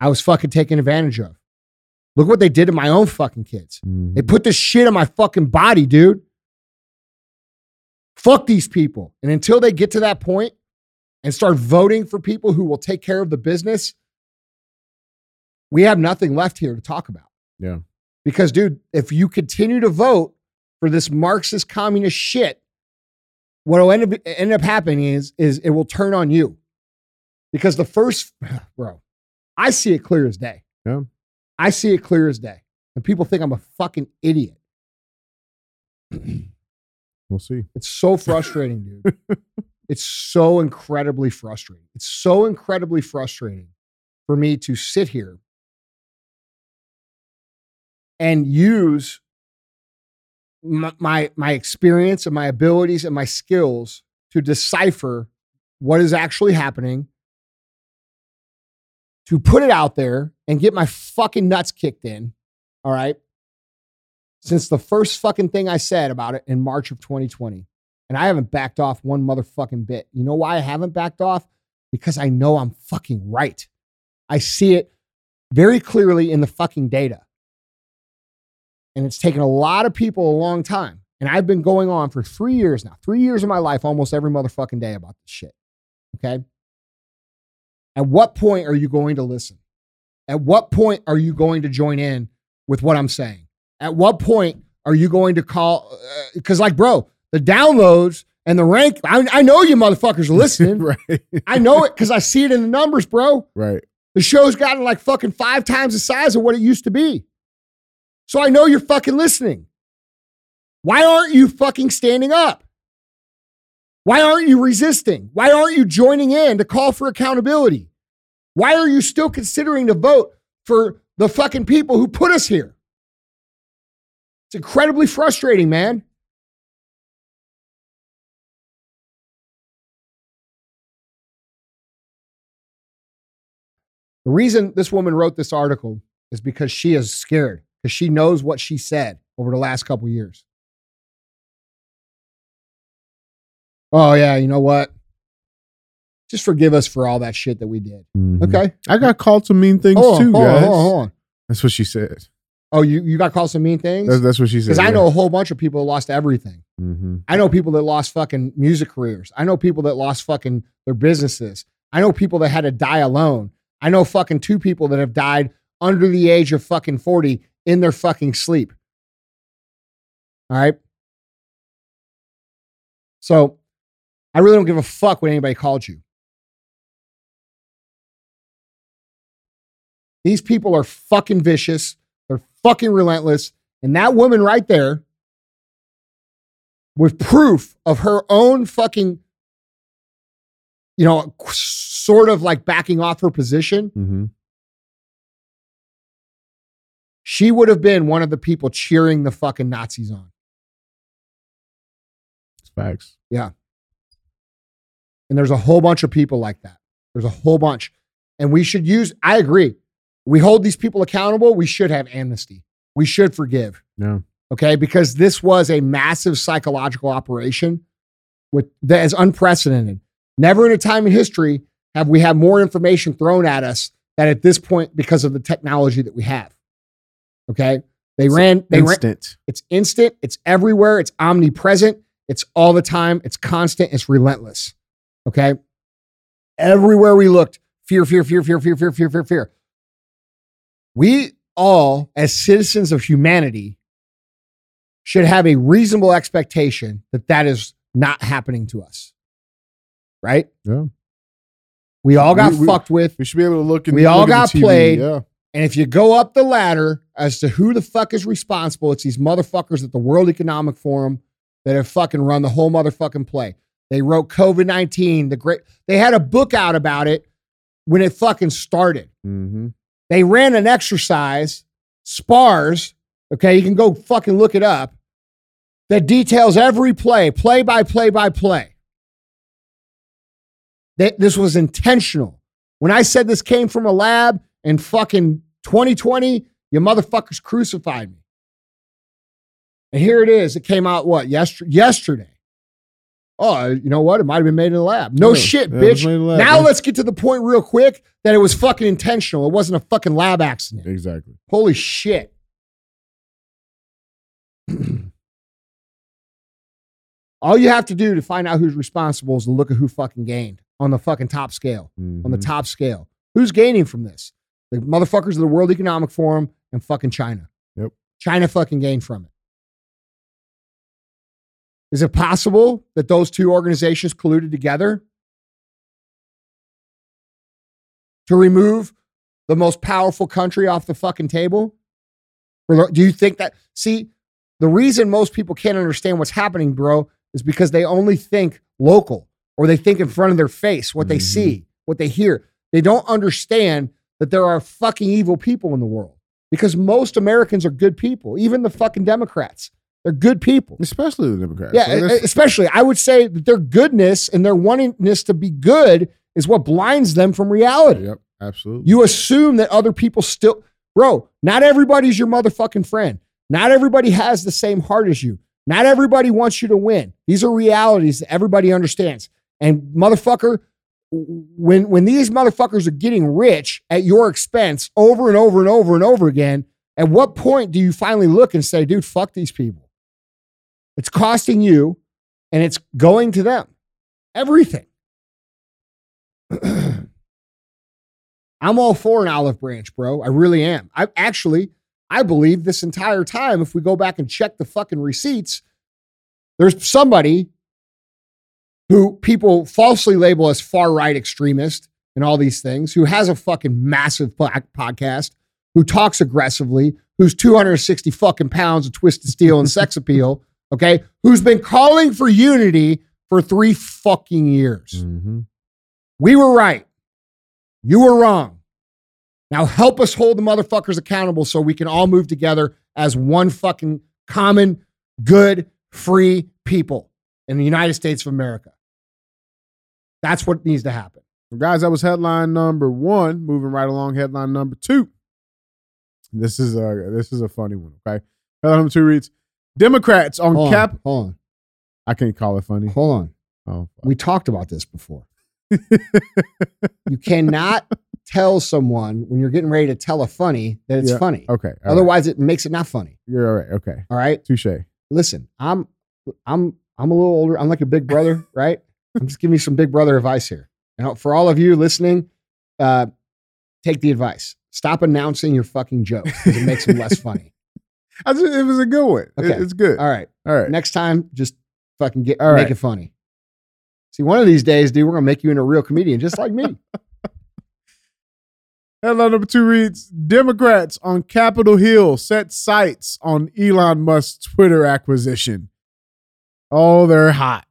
I was fucking taken advantage of. Look what they did to my own fucking kids. Mhm. They put this shit on my fucking body, dude. Fuck these people. And until they get to that point and start voting for people who will take care of the business, we have nothing left here to talk about. Yeah. Because, dude, if you continue to vote for this Marxist communist shit, what will end up, end up happening is, is it will turn on you. Because the first, bro, I see it clear as day. Yeah. I see it clear as day. And people think I'm a fucking idiot. We'll see. It's so frustrating, dude. it's so incredibly frustrating. It's so incredibly frustrating for me to sit here and use my, my, my experience and my abilities and my skills to decipher what is actually happening, to put it out there and get my fucking nuts kicked in. All right. Since the first fucking thing I said about it in March of 2020. And I haven't backed off one motherfucking bit. You know why I haven't backed off? Because I know I'm fucking right. I see it very clearly in the fucking data. And it's taken a lot of people a long time. And I've been going on for three years now, three years of my life, almost every motherfucking day about this shit. Okay. At what point are you going to listen? At what point are you going to join in with what I'm saying? At what point are you going to call? Because, uh, like, bro, the downloads and the rank, I, I know you motherfuckers are listening. right. I know it because I see it in the numbers, bro. Right. The show's gotten like fucking five times the size of what it used to be. So I know you're fucking listening. Why aren't you fucking standing up? Why aren't you resisting? Why aren't you joining in to call for accountability? Why are you still considering to vote for the fucking people who put us here? It's incredibly frustrating, man. The reason this woman wrote this article is because she is scared, because she knows what she said over the last couple years. Oh, yeah, you know what? Just forgive us for all that shit that we did. Mhm. Okay. I got called some mean things Hold on, too, hold on, hold on, hold on. That's what she said. Oh, you, you got called some mean things? That's, that's what she said. Because I know a whole bunch of people that lost everything. hmm I know people that lost fucking music careers. I know people that lost fucking their businesses. I know people that had to die alone. I know fucking two people that have died under the age of fucking 40 in their fucking sleep. All right. So I really don't give a fuck what anybody called you. These people are fucking vicious. They're fucking relentless. And that woman right there, with proof of her own fucking, you know, sort of like backing off her position, hmm she would have been one of the people cheering the fucking Nazis on. It's facts. And there's a whole bunch of people like that. There's a whole bunch. And we should use, I agree. We hold these people accountable. We should have amnesty. We should forgive. Yeah. Okay. Because this was a massive psychological operation with that is unprecedented. Never in a time in history have we had more information thrown at us than at this point because of the technology that we have. Okay. They ran, they ran, Instant. it's instant, it's everywhere, it's omnipresent, it's all the time, it's constant, it's relentless. Okay. Everywhere we looked, fear, fear, fear, fear, fear, fear, fear, fear, fear. We all, as citizens of humanity, should have a reasonable expectation that that is not happening to us. Right? Yeah. We all got We- we- fucked with. We should be able to look. And We all got TV. played. Yeah. And if you go up the ladder as to who the fuck is responsible, it's these motherfuckers at the World Economic Forum that have fucking run the whole motherfucking play. They wrote COVID 19, the great, they had a book out about it when it fucking started. hmm They ran an exercise, SPARS, okay, you can go fucking look it up, that details every play, play by play by play. That this was intentional. When I said this came from a lab in fucking 2020, you motherfuckers crucified me. And here it is. It came out what? Yester- yesterday. Oh, you know what? It might have been made in the lab. No Yeah, shit, bitch. made in the lab, now let's get to the point real quick that it was fucking intentional. It wasn't a fucking lab accident. Exactly. Holy shit. All you have to do to find out who's responsible is to look at who fucking gained on the fucking top scale. On the Mhm. top scale. Who's gaining from this? The motherfuckers of the World Economic Forum and fucking China. Yep. China fucking gained from it. Is it possible that those two organizations colluded together to remove the most powerful country off the fucking table? Do you think that? See, the reason most people can't understand what's happening, bro, is because they only think local or they think in front of their face what they Mhm. see, what they hear. They don't understand that there are fucking evil people in the world because most Americans are good people, even the fucking Democrats. They're good people. especially the Democrats. Yeah, especially I would say that their goodness and their wantingness to be good is what blinds them from reality. yep, absolutely. You assume that other people still, bro, not everybody's your motherfucking friend. Not everybody has the same heart as you. Not everybody wants you to win. These are realities that everybody understands. And motherfucker, when when these motherfuckers are getting rich at your expense over and over and over and over again, at what point do you finally look and say, dude, fuck these people? It's costing you and it's going to them. Everything. I'm all for an olive branch, bro. I really am. I actually, I believe this entire time, if we go back and check the fucking receipts, there's somebody who people falsely label as far right extremist and all these things, who has a fucking massive podcast, who talks aggressively, who's 260 fucking pounds of twisted steel and sex appeal, okay, who's been calling for unity for three fucking years. Mhm. We were right. You were wrong. Now help us hold the motherfuckers accountable so we can all move together as one fucking common, good, free people in the United States of America. That's what needs to happen. Guys, that was headline number one. Moving right along, headline number two. This is a this is a funny one. Okay, headline number two reads: Democrats on Hold cap. on, hold on, I can't call it funny. hold on. Oh, We talked about this before. you cannot tell someone when you're getting ready to tell a funny that it's Yeah. funny. okay. all right. Otherwise, it makes it not funny. you're all right. Okay, All right. touche. listen, I'm I'm I'm a little older. I'm like a big brother, right? I'm just giving you some big brother advice here. Now, for all of you listening, uh, take the advice. Stop announcing your fucking jokes it makes them less funny. Just, it was a good one. It- Okay. it's good. All right. All right. Next time, just fucking get All make right. it funny. See, one of these days, dude, we're gonna make you into a real comedian, just like me. Headline number two reads: Democrats on Capitol Hill set sights on Elon Musk's Twitter acquisition. Oh, they're hot.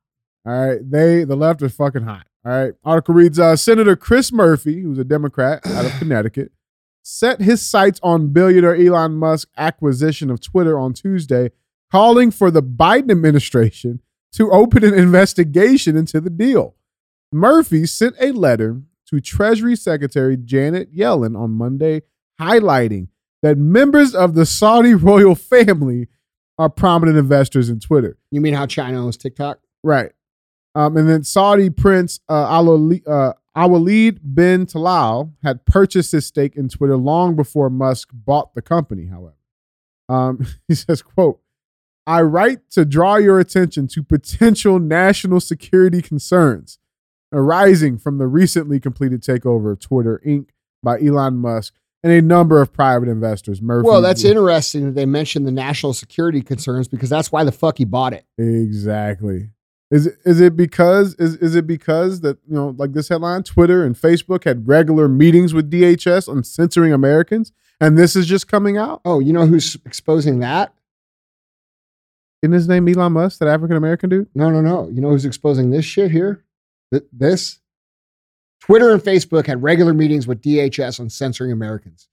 All right, they the left is fucking hot. All right. Article reads: uh, Senator Chris Murphy, who's a Democrat out of Connecticut, set his sights on billionaire Elon Musk's acquisition of Twitter on Tuesday, calling for the Biden administration to open an investigation into the deal. Murphy sent a letter to Treasury Secretary Janet Yellen on Monday, highlighting that members of the Saudi royal family are prominent investors in Twitter. You mean how China owns TikTok? Right. Um, and then Saudi Prince uh, Al uh, Awalid bin Talal had purchased his stake in Twitter long before Musk bought the company, however. Um, he says, quote, I write to draw your attention to potential national security concerns arising from the recently completed takeover of Twitter Inc. by Elon Musk and a number of private investors. Murphy, Well, that's interesting that they mentioned the national security concerns because that's why the fuck he bought it. Exactly. Is it, is it because is is it because that you know like this headline Twitter and Facebook had regular meetings with DHS on censoring Americans and this is just coming out? Oh, you know who's exposing that? In his name Elon Musk, that African American dude? No, no, no. You know who's exposing this shit here? Th- this? Twitter and Facebook had regular meetings with DHS on censoring Americans.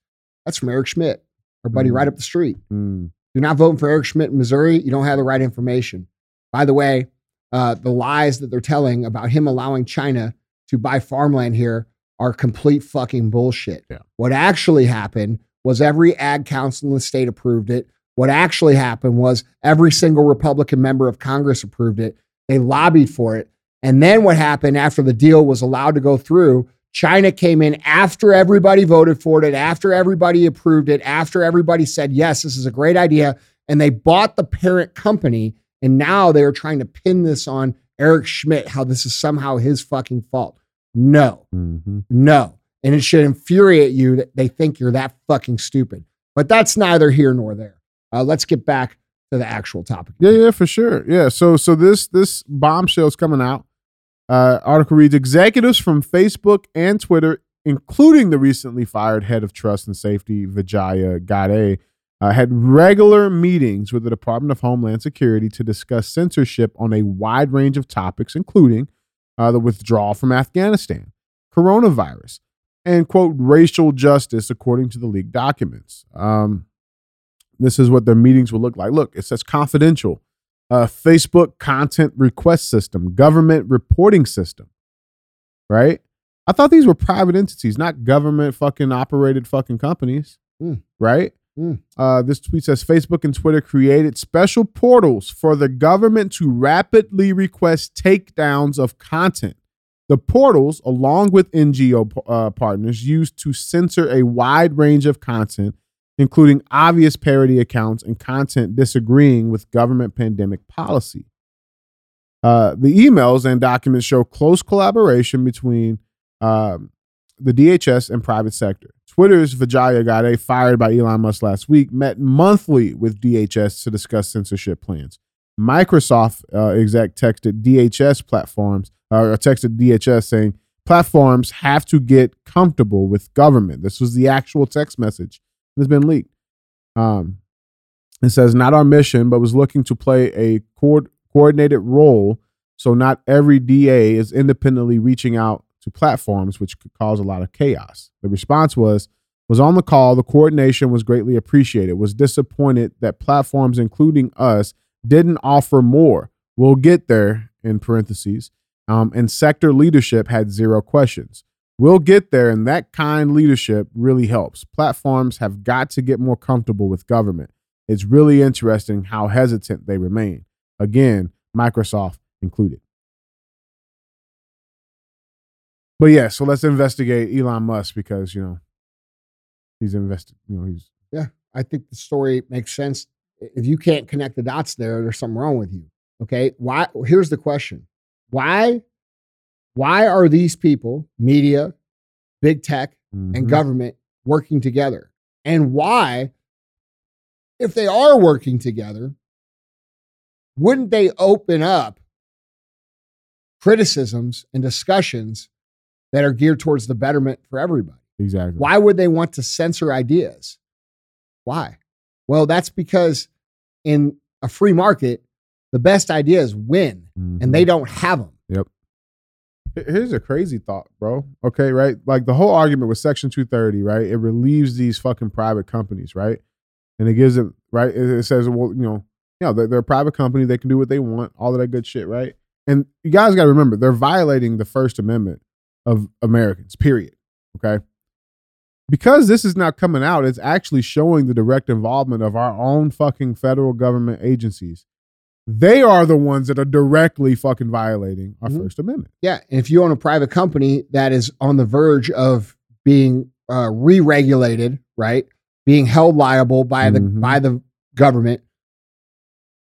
That's from Eric Schmitt, our buddy Mm. right up the street. Hmm. You're not voting for Eric Schmitt in Missouri. You don't have the right information. By the way, uh, the lies that they're telling about him allowing China to buy farmland here are complete fucking bullshit. Yeah. What actually happened was every ag council in the state approved it. What actually happened was every single Republican member of Congress approved it. They lobbied for it. And then what happened after the deal was allowed to go through? China came in after everybody voted for it, after everybody approved it, after everybody said, yes, this is a great idea. And they bought the parent company. And now they're trying to pin this on Eric Schmitt, how this is somehow his fucking fault. No, Mm-hmm. no. And it should infuriate you that they think you're that fucking stupid. But that's neither here nor there. Uh, let's get back to the actual topic. Yeah, yeah, for sure. Yeah. So so this this bombshell's coming out. Uh, article reads executives from Facebook and Twitter, including the recently fired head of trust and safety, Vijaya Gadde, uh, had regular meetings with the Department of Homeland Security to discuss censorship on a wide range of topics, including uh, the withdrawal from Afghanistan, coronavirus, and quote racial justice, according to the leaked documents. Um, This is what their meetings will look like. Look, it says confidential. Uh, Facebook content request system, government reporting system, right? I thought these were private entities, not government fucking operated fucking companies, Hmm. right? Hmm. Uh, this tweet says Facebook and Twitter created special portals for the government to rapidly request takedowns of content. The portals, along with NGO uh, partners, used to censor a wide range of content, including obvious parody accounts and content disagreeing with government pandemic policy. Uh, the emails and documents show close collaboration between um, the DHS and private sector. Twitter's Vijaya Gadde, fired by Elon Musk last week, met monthly with DHS to discuss censorship plans. Microsoft uh, exec texted DHS platforms, uh, or texted DHS saying platforms have to get comfortable with government. This was the actual text message that's been leaked. Um, it says, not our mission, but was looking to play a co- coordinated role so not every DA is independently reaching out to platforms, which could cause a lot of chaos. The response was, was on the call. The coordination was greatly appreciated. Was disappointed that platforms, including us, didn't offer more. We'll get there in parentheses. Um, and sector leadership had zero questions. We'll get there, and that kind leadership really helps. Platforms have got to get more comfortable with government. It's really interesting how hesitant they remain. Again, Microsoft included. But yeah, so let's investigate Elon Musk because you know he's invested. You know he's yeah. I think the story makes sense. If you can't connect the dots there, there's something wrong with you. Okay. Why? Here's the question: Why? Why are these people, media, big tech, and Mhm. government working together? And why, if they are working together, wouldn't they open up criticisms and discussions that are geared towards the betterment for everybody? exactly. Why would they want to censor ideas? Why? Well, that's because in a free market, the best ideas win and they mm-hmm. don't have them. Yep. Here's a crazy thought, bro. Okay, right? Like the whole argument with Section 230, right? It relieves these fucking private companies, right? And it gives them, right? It, it says, well, you know, you know, they're, they're a private company. They can do what they want, all of that good shit, right? And you guys got to remember, they're violating the First Amendment of Americans, period. Okay. Because this is now coming out, it's actually showing the direct involvement of our own fucking federal government agencies. They are the ones that are directly fucking violating our Mhm. First Amendment. Yeah. And if you own a private company that is on the verge of being uh, re regulated, right? Being held liable by the Mhm. by the government,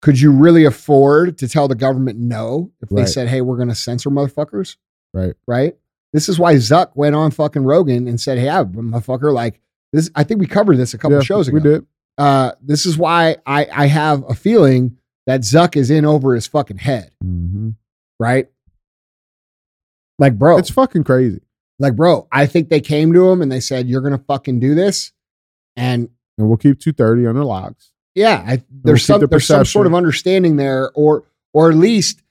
could you really afford to tell the government no if they said, hey, we're going to censor motherfuckers? Right. right? This is why Zuck went on fucking Rogan and said, "Hey, I, motherfucker, like this." I think we covered this a couple Yeah, shows ago. We did. Uh, this is why I I have a feeling that Zuck is in over his fucking head, hmm right? Like, bro, It's fucking crazy. like, bro, I think they came to him and they said, "You're gonna fucking do this," and And we'll keep 230 under locks. yeah, I, there's some the there's some sort of understanding there, or or at least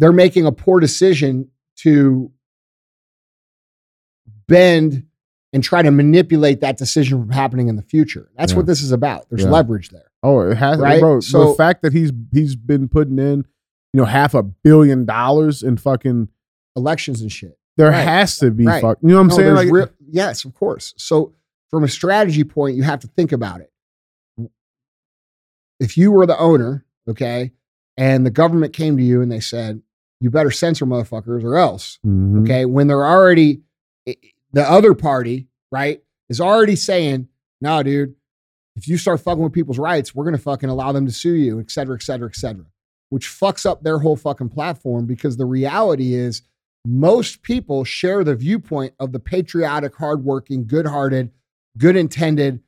they're making a poor decision to bend and try to manipulate that decision from happening in the future. That's Yeah. what this is about. There's Yeah. leverage there. Oh, it has, Right? bro. So- the fact that he's he's been putting in, you know, half a billion dollars in fucking. Elections and shit. There Right. has to be Right. fuck. You know what I'm No, saying? Like, real- yes, of course. So from a strategy point, you have to think about it. If you were the owner, okay, and the government came to you and they said, you better censor motherfuckers or else, Mhm. okay, when they're already, the other party, right, is already saying, no, dude, if you start fucking with people's rights, we're going to fucking allow them to sue you, et cetera, et cetera, et cetera, which fucks up their whole fucking platform because the reality is most people share the viewpoint of the patriotic, hardworking, good hearted, good intended,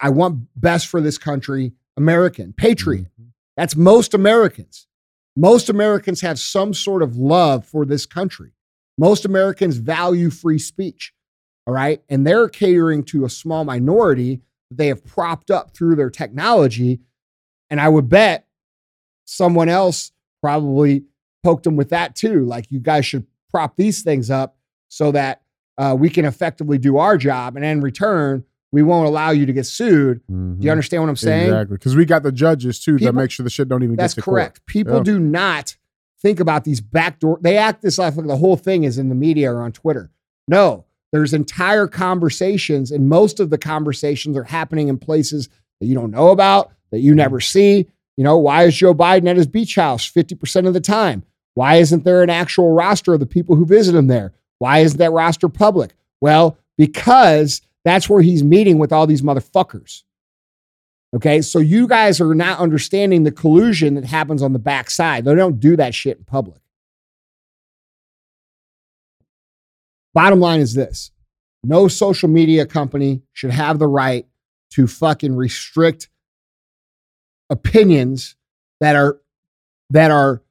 I want best for this country, American, patriot. Mhm. That's most Americans. Most Americans have some sort of love for this country. Most Americans value free speech. All right. And they're catering to a small minority that they have propped up through their technology. And I would bet someone else probably poked them with that too. Like, you guys should prop these things up so that uh, we can effectively do our job. And in return, we won't allow you to get sued. Do you understand what I'm saying? Mm-hmm. Exactly. Because we got the judges too People- that make sure the shit don't even That's get to court. correct. People Yeah. do not think about these backdoor. They act this like the whole thing is in the media or on Twitter. No, there's entire conversations, and most of the conversations are happening in places that you don't know about, that you never see. You know, why is Joe Biden at his beach house 50% of the time? Why isn't there an actual roster of the people who visit him there? Why isn't that roster public? Well, because that's where he's meeting with all these motherfuckers. Okay, so you guys are not understanding the collusion that happens on the backside. They don't do that shit in public. Bottom line is this no social media company should have the right to fucking restrict opinions that are that are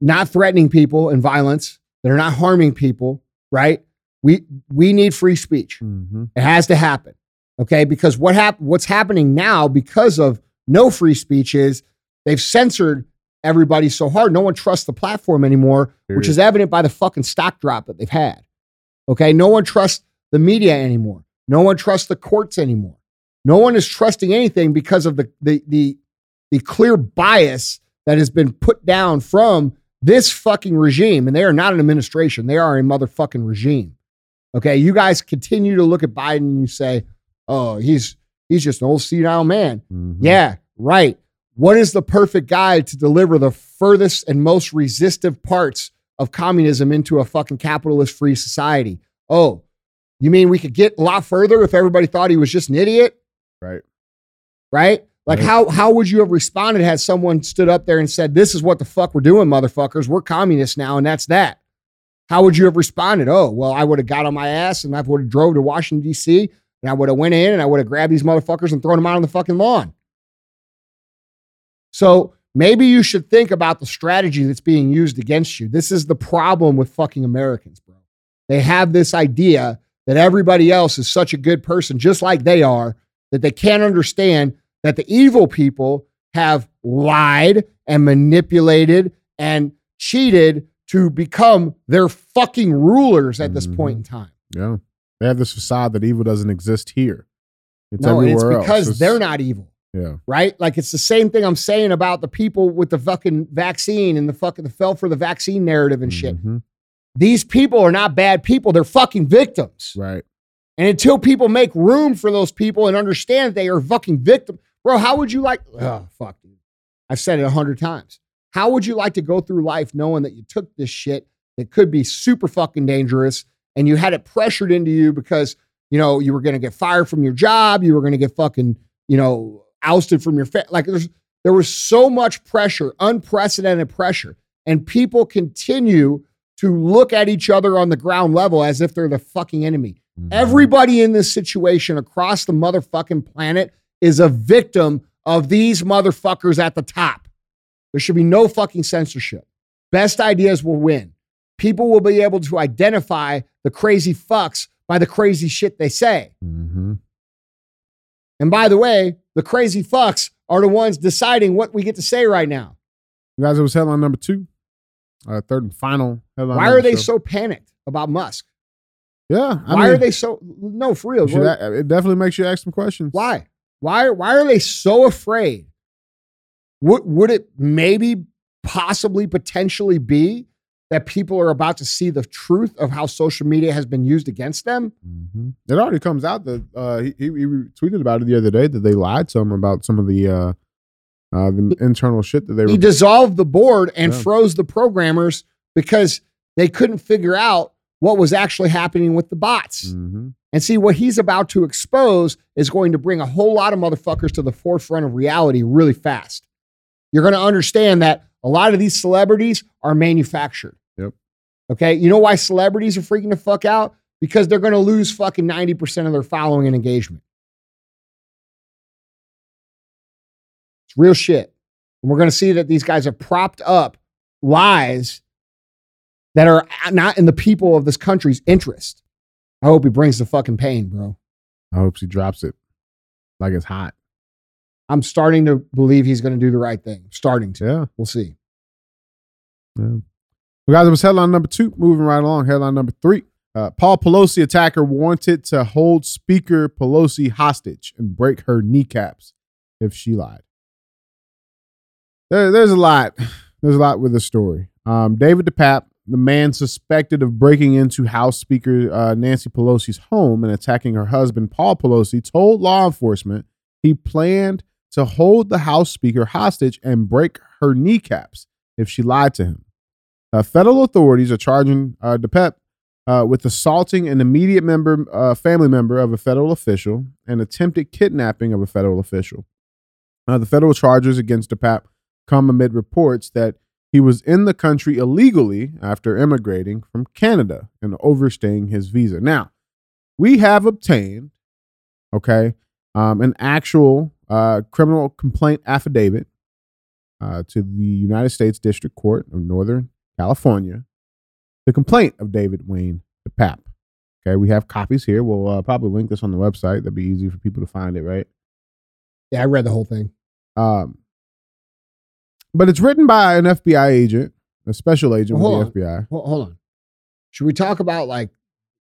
not threatening people and violence, that are not harming people, right? We we need free speech. Mhm. It has to happen. Okay. Because what hap- what's happening now because of no free speech is they've censored everybody so hard. No one trusts the platform anymore, which is evident by the fucking stock drop that they've had. Okay. No one trusts the media anymore. No one trusts the courts anymore. No one is trusting anything because of the the the, the clear bias that has been put down from this fucking regime. And they are not an administration. They are a motherfucking regime. Okay, you guys continue to look at Biden and you say, "Oh, he's he's just an old senile man." Mhm. Yeah, right. What is the perfect guy to deliver the furthest and most resistive parts of communism into a fucking capitalist free society? Oh, you mean we could get a lot further if everybody thought he was just an idiot? Right. Right? Like Right. how how would you have responded had someone stood up there and said, "This is what the fuck we're doing, motherfuckers. We're communists now, and that's that." How would you have responded? Oh, well, I would have got on my ass and I would have drove to Washington D.C. and I would have went in and I would have grabbed these motherfuckers and thrown them out on the fucking lawn. So maybe you should think about the strategy that's being used against you. This is the problem with fucking Americans, bro. They have this idea that everybody else is such a good person, just like they are, that they can't understand that the evil people have lied and manipulated and cheated to become their fucking rulers at this Mhm. point in time. Yeah. They have this facade that evil doesn't exist here. It's no, and it's because they're not evil. Yeah. right? Like it's the same thing I'm saying about the people with the fucking vaccine and the fucking the fell for the vaccine narrative and shit. Mhm. These people are not bad people; they're fucking victims. Right. And until people make room for those people and understand they are fucking victims, bro, how would you like? Oh fuck, dude. I've said it a hundred times. How would you like to go through life knowing that you took this shit that could be super fucking dangerous and you had it pressured into you because you know you were going to get fired from your job, you were going to get fucking you know ousted from your fa- like there's there was so much pressure, unprecedented pressure, and people continue to look at each other on the ground level as if they're the fucking enemy. Mhm. Everybody in this situation across the motherfucking planet is a victim of these motherfuckers at the top. There should be no fucking censorship. Best ideas will win. People will be able to identify the crazy fucks by the crazy shit they say. Mhm. And by the way, the crazy fucks are the ones deciding what we get to say right now. You guys, it was headline number two. Uh, third and final headline. Why are they show. so panicked about Musk? Yeah. I Why mean, are they so no for real? should it definitely makes you ask some questions. Why? Why? Why are they so afraid? Would would it maybe, possibly, potentially be that people are about to see the truth of how social media has been used against them? Mhm. It already comes out that uh, he, he he tweeted about it the other day that they lied to him about some of the uh, uh, the internal shit that they He were. dissolved the board and Yeah. froze the programmers because they couldn't figure out what was actually happening with the bots. Mhm. And see, what he's about to expose is going to bring a whole lot of motherfuckers to the forefront of reality really fast. You're going to understand that a lot of these celebrities are manufactured. Okay. You know why celebrities are freaking the fuck out? Because they're going to lose fucking 90% of their following and engagement. It's real shit. And we're going to see that these guys have propped up lies that are not in the people of this country's interest. I hope he brings the fucking pain, bro. I hope she drops it like it's hot. I'm starting to believe he's going to do the right thing. Starting to. Yeah. We'll see. Yeah. Well, guys, it was headline number two. Moving right along. Headline number three. Uh, Paul Pelosi attacker wanted to hold Speaker Pelosi hostage and break her kneecaps if she lied. There, there's a lot. There's a lot with the story. Um, David DePape, the man suspected of breaking into House Speaker uh, Nancy Pelosi's home and attacking her husband, Paul Pelosi, told law enforcement he planned to hold the House Speaker hostage and break her kneecaps if she lied to him. Uh, federal authorities are charging uh, DePape uh, with assaulting an immediate member, uh, family member of a federal official and attempted kidnapping of a federal official. Uh, the federal charges against DePape come amid reports that he was in the country illegally after immigrating from Canada and overstaying his visa. Now, we have obtained, okay, um, an actual uh, criminal complaint affidavit uh, to the United States District Court of Northern California, the complaint of David Wayne DePape. Okay, we have copies here. We'll uh, probably link this on the website. That'd be easy for people to find it, right? Yeah, I read the whole thing. Um, but it's written by an FBI agent, a special agent Hold with the FBI. Hold, hold on. Should we talk about like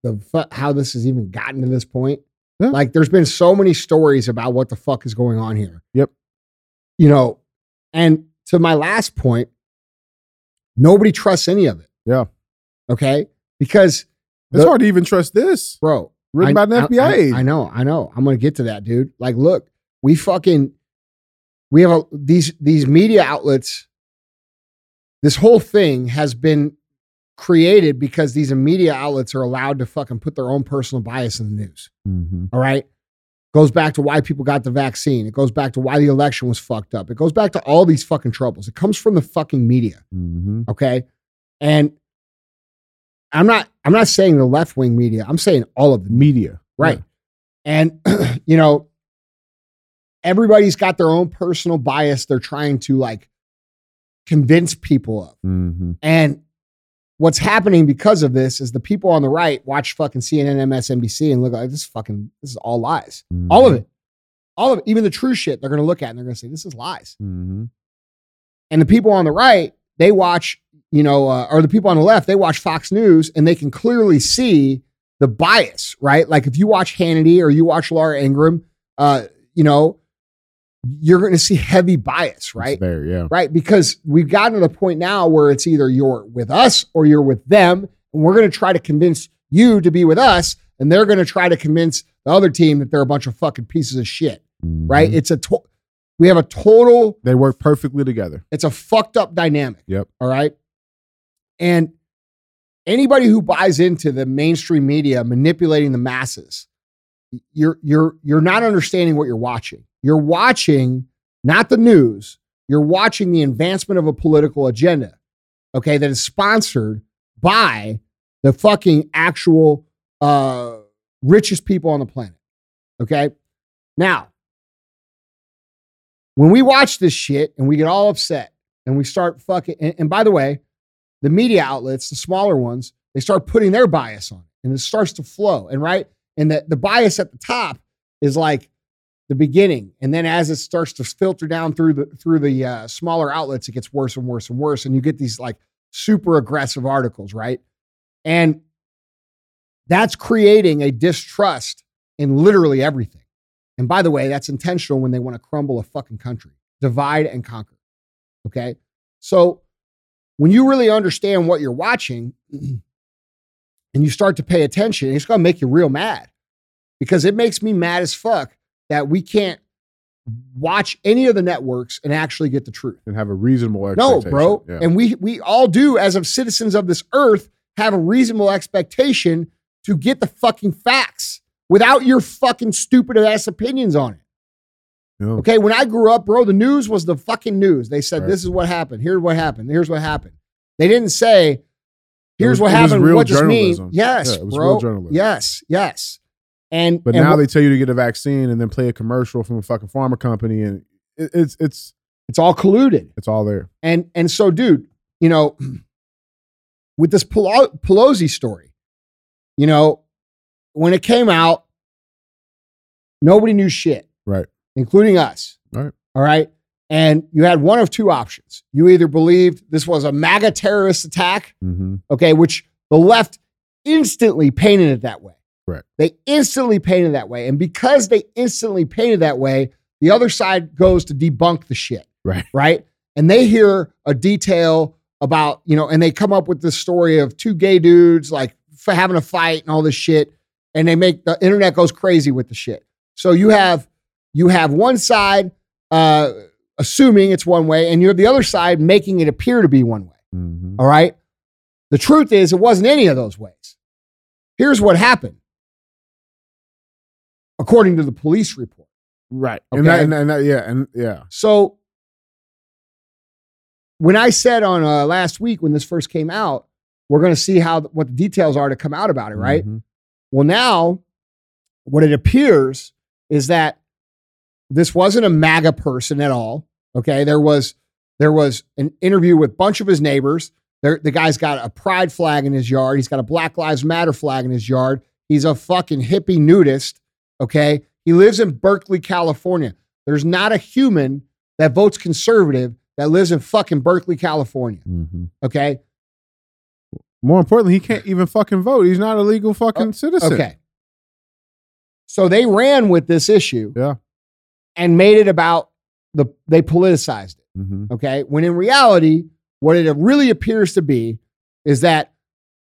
the fu- how this has even gotten to this point? Yeah. Like, there's been so many stories about what the fuck is going on here. Yep. You know, and to my last point, nobody trusts any of it. Yeah. Okay, because It's the- hard to even trust this. bro, Written I- by an FBI I, agent. I know, I know. I'm gonna get to that, dude. Like, look, we fucking we have a, these these media outlets. This whole thing has been created because these media outlets are allowed to fucking put their own personal bias in the news. Mm-hmm. All right. Goes back to why people got the vaccine. It goes back to why the election was fucked up. It goes back to all these fucking troubles. It comes from the fucking media. Mm-hmm. Okay. And I'm not I'm not saying the left wing media. I'm saying all of the Media. Right. And, you know, everybody's got their own personal bias they're trying to like convince people of. Mm-hmm. And what's happening because of this is the people on the right watch fucking CNN, MSNBC and look like this is fucking, this is all lies. All of it. All of it. Even the true shit they're going to look at and they're going to say, this is lies. Mm-hmm. And the people on the right, they watch, you know, uh, or the people on the left, they watch Fox News and they can clearly see the bias, right? Like if you watch Hannity or you watch Laura Ingraham, uh, you know, you're going to see heavy bias, right? It's there, yeah. Right? Because we've gotten to the point now where it's either you're with us or you're with them. And we're going to try to convince you to be with us. And they're going to try to convince the other team that they're a bunch of fucking pieces of shit, right? Mhm. It's a, to- we have a total They work perfectly together. it's a fucked up dynamic. Yep. All right. And anybody who buys into the mainstream media manipulating the masses, you're you're you're not understanding what you're watching. You're watching not the news. You're watching the advancement of a political agenda. Okay, that is sponsored by the fucking actual uh richest people on the planet. Okay? Now, when we watch this shit and we get all upset and we start fucking and, and by the way the media outlets the smaller ones they start putting their bias on it and it starts to flow and right and the, the bias at the top is like the beginning and then as it starts to filter down through the through the uh, smaller outlets it gets worse and worse and worse and you get these like super aggressive articles right and that's creating a distrust in literally everything and by the way, that's intentional when they want to crumble a fucking country, divide and conquer. Okay. So when you really understand what you're watching and you start to pay attention, it's going to make you real mad because it makes me mad as fuck that we can't watch any of the networks and actually get the truth. And have a reasonable expectation. No, bro. Yeah. And we we all do as of citizens of this earth have a reasonable expectation to get the fucking facts without your fucking stupid ass opinions on it. Okay, when I grew up, bro, the news was the fucking news. They said Right. this is what happened. Here's what happened. Here's what happened. They didn't say here's was- what happened. real What does this mean? journalism. Yes, Yeah, it was bro. real journalism. Yes, yes. And But and now wh- they tell you to get a vaccine and then play a commercial from a fucking pharma company, and it, it's it's it's all colluded. it's all there. And and so, dude, you know, with this Pelo- Pelosi story, you know, when it came out, nobody knew shit, Right. including us. Right. All right. And you had one of two options. You either believed this was a MAGA terrorist attack, Mm-hmm. okay, which the left instantly painted it that way. Correct. They instantly painted that way. And because they instantly painted that way, the other side goes to debunk the shit. Right. Right. And they hear a detail about, you know, and they come up with this story of two gay dudes like f- having a fight and all this shit. And they make the internet goes crazy with the shit. So you have you have one side uh assuming it's one way, and you're the other side making it appear to be one way. Mhm. All right. The truth is, it wasn't any of those ways. Here's what happened, according to the police report. Right. And, that, Okay. and, and that, yeah, and yeah. So, when I said on uh, last week when this first came out, we're going to see how what the details are to come out about it, right? Mhm. Well, now what it appears is that this wasn't a MAGA person at all. Okay, there was there was an interview with a bunch of his neighbors. There, the guy's got a pride flag in his yard. He's got a Black Lives Matter flag in his yard. He's a fucking hippie nudist. Okay, he lives in Berkeley, California. There's not a human that votes conservative that lives in fucking Berkeley, California. Mhm. Okay, More importantly, he can't even fucking vote. He's not a legal fucking citizen. Oh, Okay. So they ran with this issue. Yeah. And made it about the they politicized it. hmm Okay. When in reality, what it really appears to be is that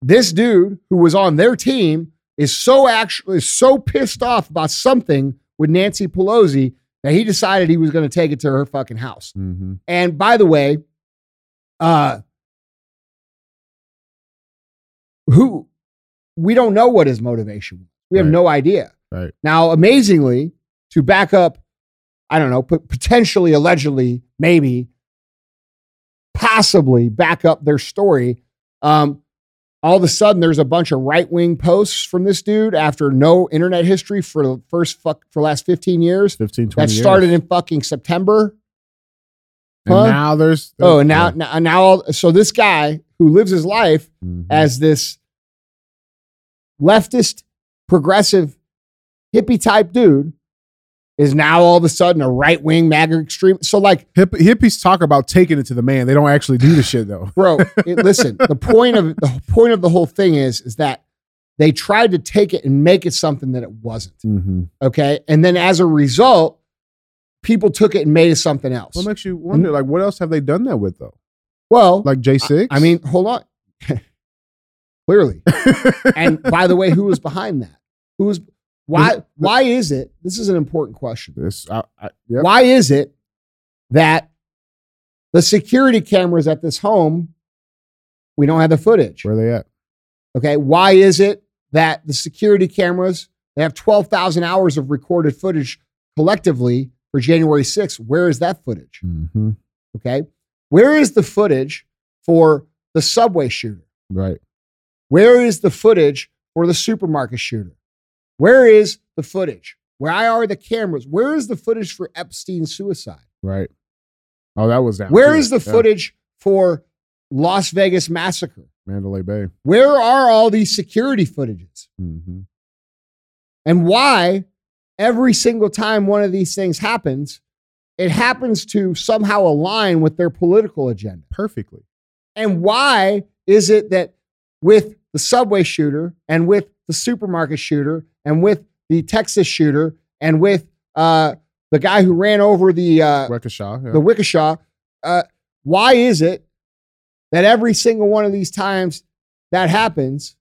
this dude who was on their team is so actually is so pissed off about something with Nancy Pelosi that he decided he was going to take it to her fucking house. hmm And by the way, uh who we don't know what his motivation was. We have Right. no idea. Right. Now, amazingly, to back up, I don't know, but potentially, allegedly, maybe, possibly back up their story. Um, all of a sudden, there's a bunch of right wing posts from this dude after no internet history for the first fuck for the last 15 years. 15, 20 That years. started in fucking September. And now there's. Oh, and now, now, now, all, so this guy who lives his life Mhm. as this leftist, progressive, hippie type dude is now all of a sudden a right wing MAGA extreme. So, like, Hip, hippies talk about taking it to the man. They don't actually do the shit though. bro, it, listen. The point of the point of the whole thing is is that they tried to take it and make it something that it wasn't. Mm-hmm. Okay, and then as a result, people took it and made it something else. What makes you wonder? Like, what else have they done that with though? Well, Like J six? I mean, hold on. Clearly, and by the way, who was behind that? Who was why? Why is it? This is an important question. this. I, I, yep. Why is it that the security cameras at this home we don't have the footage? Where are they at? Okay, why is it that the security cameras they have twelve thousand hours of recorded footage collectively for January 6th? Where is that footage? Mm-hmm. Okay, where is the footage for the subway shooter? Right. Where is the footage for the supermarket shooter? Where is the footage? Where are the cameras? Where is the footage for Epstein's suicide? Right. Oh, that was that. Where too. is the Yeah. footage for Las Vegas massacre? Mandalay Bay. Where are all these security footages? Mm-hmm. And why every single time one of these things happens, it happens to somehow align with their political agenda? Perfectly. And why is it that with the subway shooter and with the supermarket shooter and with the Texas shooter and with uh, the guy who ran over the uh. Yeah. the Waukesha, uh, why is it that every single one of these times that happens,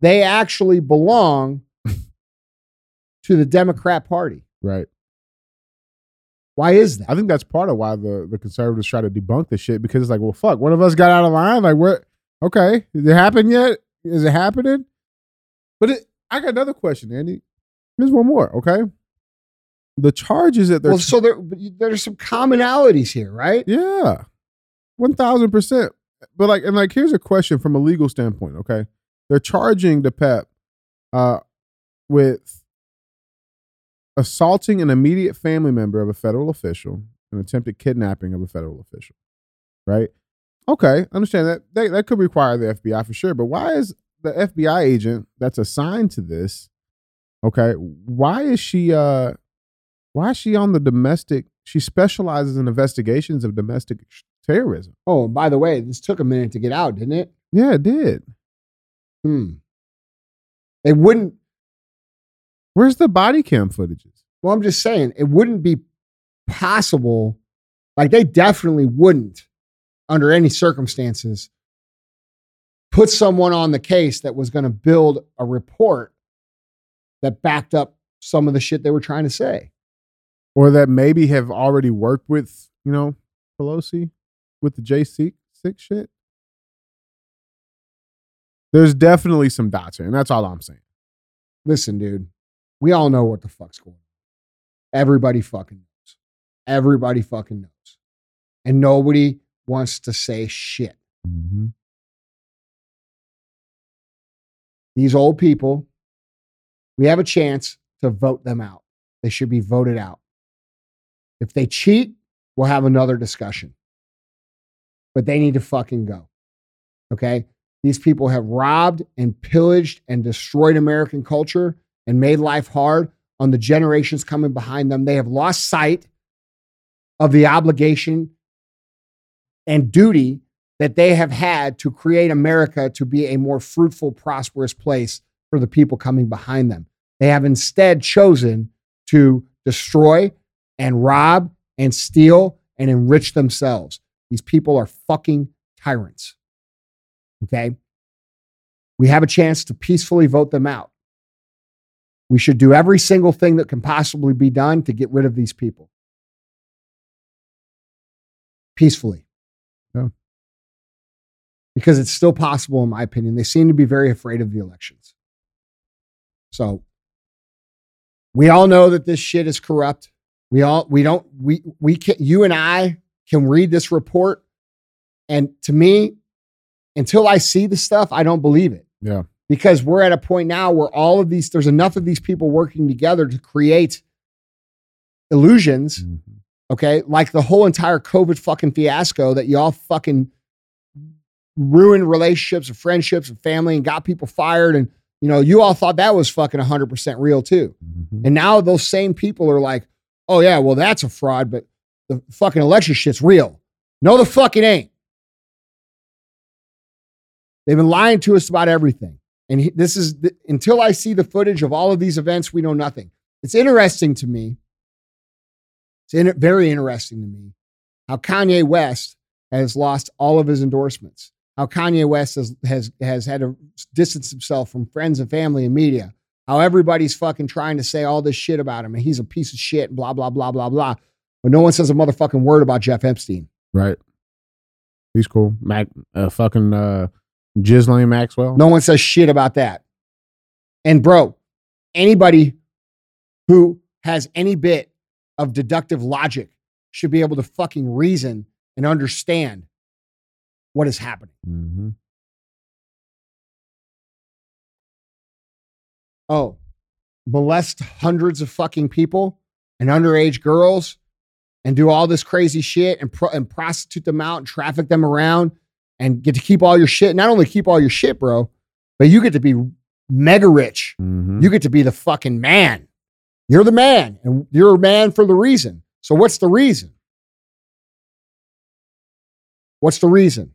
they actually belong to the Democrat Party? right. Why is that? I think that's part of why the, the conservatives try to debunk this shit because it's like, well, fuck, one of us got out of line. Like, what? Okay, did it happen yet? Is it happening? But it, I got another question, Andy. Here's one more. Okay, the charges that they're Well, so there, there's some commonalities here, right? yeah, one thousand percent. But like, and like, here's a question from a legal standpoint. Okay, they're charging DePape uh, with assaulting an immediate family member of a federal official and attempted kidnapping of a federal official. Right? Okay, understand that. That, that could require the FBI for sure. But why is the FBI agent that's assigned to this? Okay, why is she? uh Why is she on the domestic? She specializes in investigations of domestic terrorism. Oh, and by the way, this took a minute to get out, didn't it? Yeah, it did. Hmm. They wouldn't. Where's the body cam footages? Well, I'm just saying it wouldn't be possible. Like they definitely wouldn't, under any circumstances, put someone on the case that was going to build a report that backed up some of the shit they were trying to say. Or that maybe have already worked with, you know, Pelosi with the J6 shit. There's definitely some dots here, and that's all I'm saying. Listen, dude, we all know what the fuck's going on. Everybody fucking knows. Everybody fucking knows. And nobody wants to say shit. Mm-hmm. These old people, we have a chance to vote them out. They should be voted out. If they cheat, we'll have another discussion. But they need to fucking go. Okay? These people have robbed and pillaged and destroyed American culture and made life hard on the generations coming behind them. They have lost sight of the obligation and duty that they have had to create America to be a more fruitful, prosperous place for the people coming behind them. They have instead chosen to destroy and rob and steal and enrich themselves. These people are fucking tyrants. Okay? We have a chance to peacefully vote them out. We should do every single thing that can possibly be done to get rid of these people peacefully. Yeah. Because it's still possible, in my opinion. They seem to be very afraid of the elections. So we all know that this shit is corrupt. We all we don't we we can you and I can read this report, and to me, until I see the stuff, I don't believe it. Yeah. Because we're at a point now where all of these, there's enough of these people working together to create illusions. Mm-hmm. Okay. Like the whole entire COVID fucking fiasco that y'all fucking ruined relationships and friendships and family and got people fired. And, you know, you all thought that was fucking 100% real too. Mm-hmm. And now those same people are like, oh, yeah, well, that's a fraud, but the fucking election shit's real. No, the fuck it ain't. They've been lying to us about everything. And he, this is the, until I see the footage of all of these events, we know nothing. It's interesting to me. It's in, very interesting to me how Kanye West has lost all of his endorsements. How Kanye West has, has, has had to distance himself from friends and family and media. How everybody's fucking trying to say all this shit about him and he's a piece of shit and blah, blah, blah, blah, blah. But no one says a motherfucking word about Jeff Epstein. Right. He's cool. Mac, uh, fucking uh, Ghislaine Maxwell. No one says shit about that. And bro, anybody who has any bit of deductive logic should be able to fucking reason and understand what is happening. Mm-hmm. Oh, molest hundreds of fucking people and underage girls and do all this crazy shit and, pro- and prostitute them out and traffic them around and get to keep all your shit. Not only keep all your shit, bro, but you get to be mega rich. Mm-hmm. You get to be the fucking man. You're the man, and you're a man for the reason. So, what's the reason? What's the reason?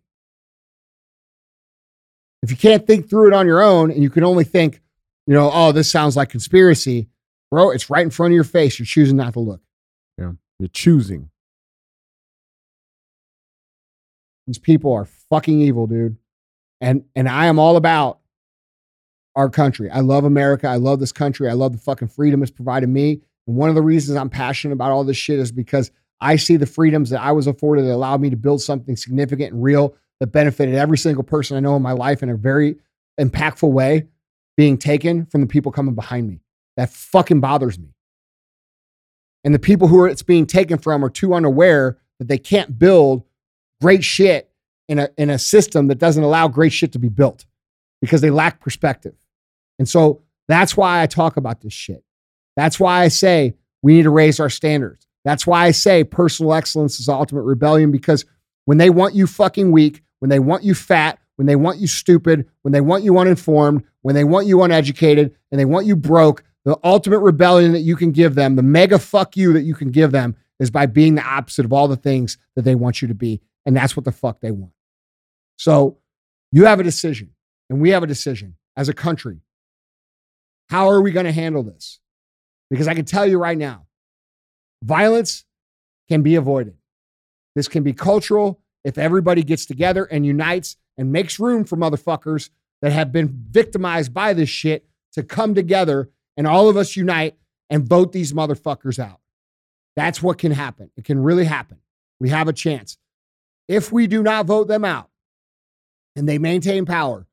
If you can't think through it on your own and you can only think, you know, oh, this sounds like conspiracy, bro, it's right in front of your face. You're choosing not to look. yeah. You're choosing. These people are fucking evil, dude. And and I am all about our country. I love America. I love this country. I love the fucking freedom it's provided me. And one of the reasons I'm passionate about all this shit is because I see the freedoms that I was afforded that allowed me to build something significant and real that benefited every single person I know in my life in a very impactful way being taken from the people coming behind me. That fucking bothers me. And the people who it's being taken from are too unaware that they can't build great shit in a, in a system that doesn't allow great shit to be built because they lack perspective. And so that's why I talk about this shit. That's why I say we need to raise our standards. That's why I say personal excellence is ultimate rebellion because when they want you fucking weak, when they want you fat, when they want you stupid, when they want you uninformed, when they want you uneducated, and they want you broke, the ultimate rebellion that you can give them, the mega fuck you that you can give them, is by being the opposite of all the things that they want you to be. And that's what the fuck they want. So you have a decision, and we have a decision as a country. How are we going to handle this? Because I can tell you right now, violence can be avoided. This can be cultural if everybody gets together and unites and makes room for motherfuckers that have been victimized by this shit to come together and all of us unite and vote these motherfuckers out. That's what can happen. It can really happen. We have a chance. If we do not vote them out and they maintain power,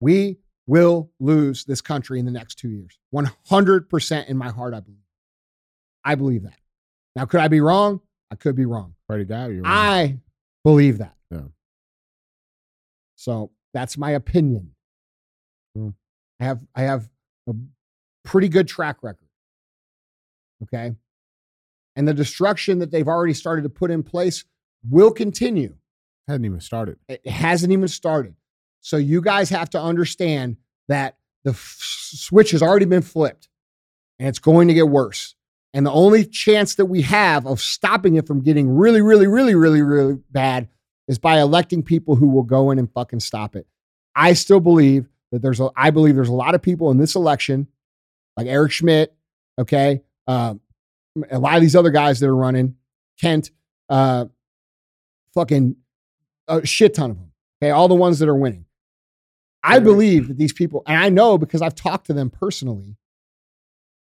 we will lose this country in the next two years. 100% in my heart, I believe. I believe that. Now, could I be wrong? I could be wrong. To God, you're. I believe that. Yeah. So that's my opinion. Hmm. I have I have a pretty good track record. Okay. And the destruction that they've already started to put in place will continue. Hasn't even started. It hasn't even started. So you guys have to understand that the f- switch has already been flipped and it's going to get worse. And the only chance that we have of stopping it from getting really, really, really, really, really bad is by electing people who will go in and fucking stop it. I still believe that there's a, I believe there's a lot of people in this election, like Eric Schmitt, okay, um, a lot of these other guys that are running, Kent, uh, fucking a shit ton of them. Okay, all the ones that are winning. I believe that these people, and I know because I've talked to them personally,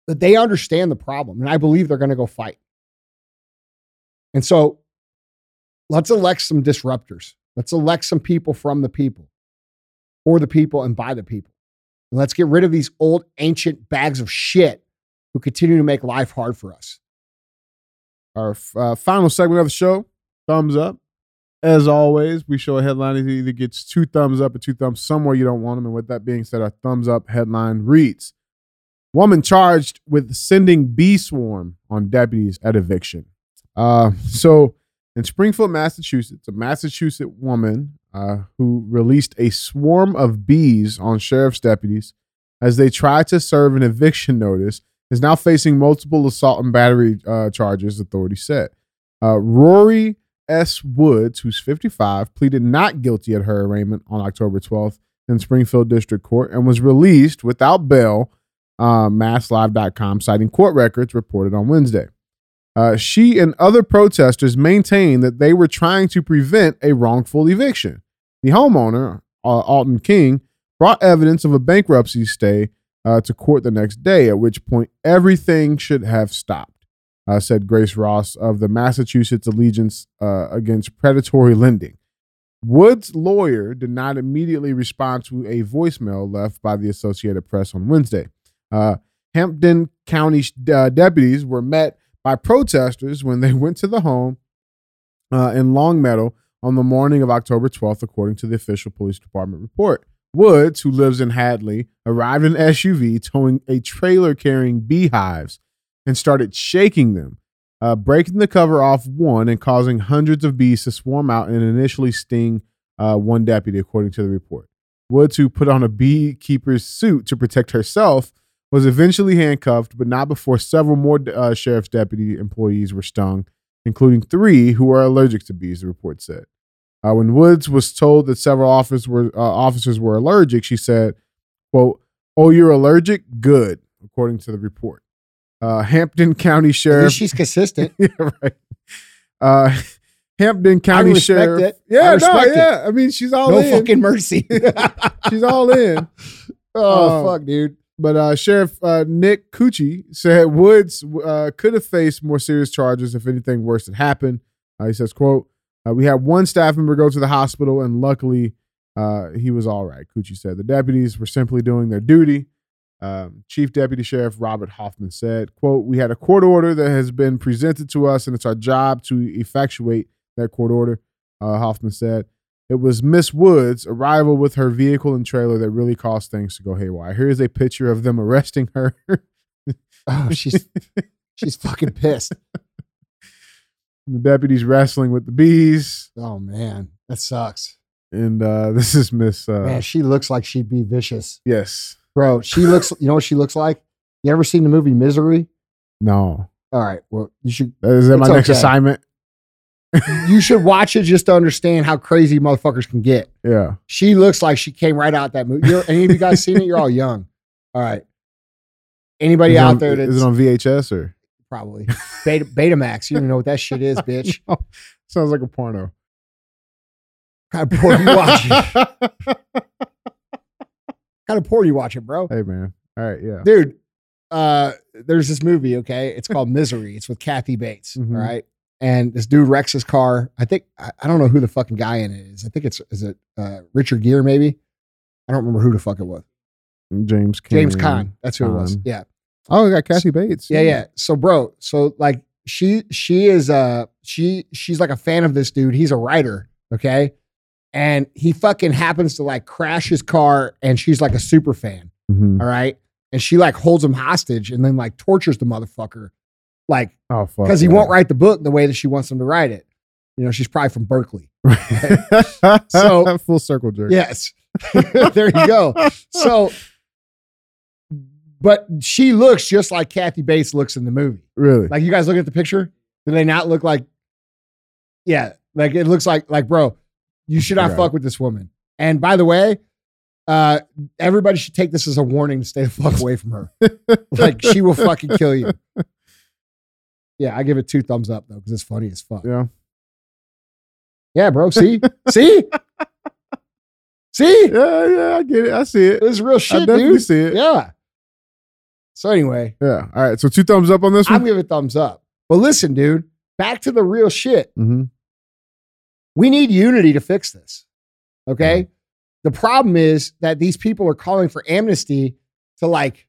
that they understand the problem, and I believe they're going to go fight. And so, let's elect some disruptors. Let's elect some people from the people, for the people, and by the people. And let's get rid of these old, ancient bags of shit who continue to make life hard for us. Our uh, final segment of the show, thumbs up. As always, we show a headline that either gets two thumbs up or two thumbs somewhere you don't want them. And with that being said, our thumbs up headline reads Woman charged with sending bee swarm on deputies at eviction. Uh, so in Springfield, Massachusetts, a Massachusetts woman uh, who released a swarm of bees on sheriff's deputies as they tried to serve an eviction notice is now facing multiple assault and battery uh, charges, authorities said. Uh, Rorie S. Woods, who's 55, pleaded not guilty at her arraignment on October 12th in Springfield District Court and was released without bail, uh, masslive.com, citing court records reported on Wednesday. Uh, she and other protesters maintained that they were trying to prevent a wrongful eviction. The homeowner, uh, Alton King, brought evidence of a bankruptcy stay uh, to court the next day, at which point everything should have stopped, uh, said Grace Ross of the Massachusetts Allegiance uh, Against Predatory Lending. Wood's lawyer did not immediately respond to a voicemail left by the Associated Press on Wednesday. Uh, Hampden County uh, deputies were met by protesters when they went to the home uh, in Longmeadow on the morning of October 12th, according to the official police department report. Woods, who lives in Hadley, arrived in an SUV towing a trailer carrying beehives and started shaking them, uh, breaking the cover off one and causing hundreds of bees to swarm out and initially sting uh, one deputy, according to the report. Woods, who put on a beekeeper's suit to protect herself, was eventually handcuffed, but not before several more uh, sheriff's deputy employees were stung, including three who are allergic to bees, the report said. Uh, when Woods was told that several officers were, uh, officers were allergic, she said, quote, oh, you're allergic? Good, according to the report. Uh, Hampden County Sheriff. she's consistent. yeah, right. Uh, Hampden County Sheriff. it. I Yeah, no, respect it. yeah. I mean, she's all in. no in. fucking mercy. she's all in. oh, Um, fuck, dude. But uh, Sheriff uh, Nick Cocchi said Woods uh, could have faced more serious charges if anything worse had happened. Uh, he says, "quote uh, We had one staff member go to the hospital, and luckily uh, he was all right." Cucci said the deputies were simply doing their duty. Um, Chief Deputy Sheriff Robert Hoffman said, "quote We had a court order that has been presented to us, and it's our job to effectuate that court order." Hoffman said. It was Miss Woods' arrival with her vehicle and trailer that really caused things to go haywire. Here's a picture of them arresting her. Oh, she's she's fucking pissed. the deputies wrestling with the bees. Oh man, that sucks. And uh, this is Miss. Uh, Man, she looks like she'd be vicious, yes. bro. She looks. You know what she looks like? You ever seen the movie Misery? No. All right. Well, you should Is that my next okay. assignment? You should watch it just to understand how crazy motherfuckers can get. Yeah. She looks like she came right out that movie. You're, any of you guys seen it? You're all young. All right. anybody Is out on- there that's is it on VHS or probably Beta, Betamax, you don't know what that shit is, bitch. sounds like a porno? kind of porn you watching? kind of porn you watching, bro? hey man, all right, yeah. Dude, uh, there's this movie, okay? It's called Misery. It's with Kathy Bates, Mhm. all right? And this dude wrecks his car. I think I, I don't know who the fucking guy in it is. I think it's is it uh, Richard Gere, maybe? I don't remember who the fuck it was. James Caan. James Caan. That's who it was. Yeah. Oh, we got Kathy Bates. Yeah, yeah. So, bro, so like she she is uh she she's like a fan of this dude. He's a writer, okay? And he fucking happens to like crash his car and she's like a super fan, Mhm. all right? And she like holds him hostage and then like tortures the motherfucker. Like Oh because he won't write the book the way that she wants him to write it. You know, she's probably from Berkeley. So- full circle jerk. Yes. there you go. So but she looks just like Kathy Bates looks in the movie. really. Like you guys look at the picture, do they not look like? Yeah, like it looks like like bro, you should not Yeah. fuck with this woman. And by the way, uh, everybody should take this as a warning to stay the fuck away from her. like she will fucking kill you. Yeah, I give it two thumbs up though because it's funny as fuck. yeah. Yeah, bro. See, see, see. Yeah, yeah, I get it. I see it. This is real I shit, definitely dude. see it. Yeah. So anyway, Yeah. All right. So two thumbs up on this one. I'm giving it thumbs up. But listen, dude, back to the real shit. mm-hmm. We need unity to fix this. Okay. The problem is that these people are calling for amnesty to like,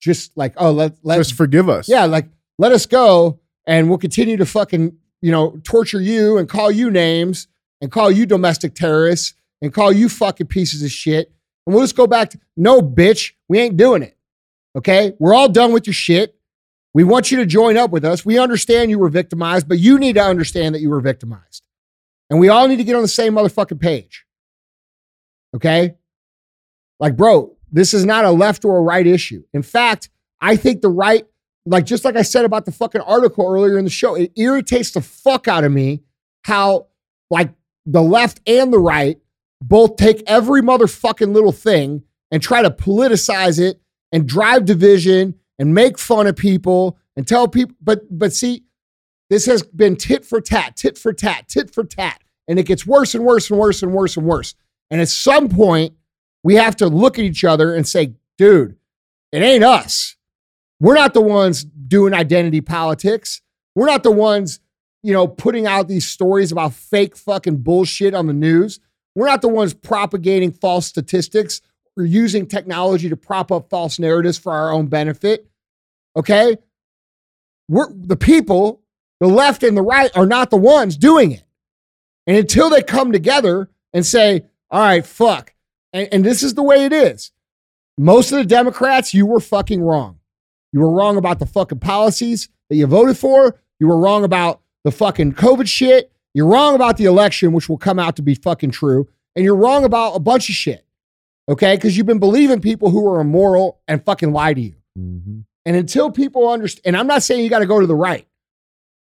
just like, oh, let, let, Just forgive us. yeah, like, let us go and we'll continue to fucking, you know, torture you and call you names and call you domestic terrorists and call you fucking pieces of shit. And we'll just go back to, no, bitch, we ain't doing it. Okay. We're all done with your shit. We want you to join up with us. We understand you were victimized, but you need to understand that you were victimized. And we all need to get on the same motherfucking page. Okay? Like, bro, this is not a left or a right issue. In fact, I think the right, like just like I said about the fucking article earlier in the show, it irritates the fuck out of me how like the left and the right both take every motherfucking little thing and try to politicize it and drive division and make fun of people and tell people but but see this has been tit for tat tit for tat tit for tat and it gets worse and worse and worse and worse and worse. And at some point we have to look at each other and say dude it ain't us we're not the ones doing identity politics we're not the ones you know putting out these stories about fake fucking bullshit on the news we're not the ones propagating false statistics or using technology to prop up false narratives for our own benefit. Okay? We're the people, the left and the right are not the ones doing it. And until they come together and say, all right, fuck. And, and this is the way it is. Most of the Democrats, you were fucking wrong. You were wrong about the fucking policies that you voted for. You were wrong about the fucking COVID shit. You're wrong about the election, which will come out to be fucking true. And you're wrong about a bunch of shit. Okay? Because you've been believing people who are immoral and fucking lie to you. Mm-hmm. And until people understand, and I'm not saying you got to go to the right.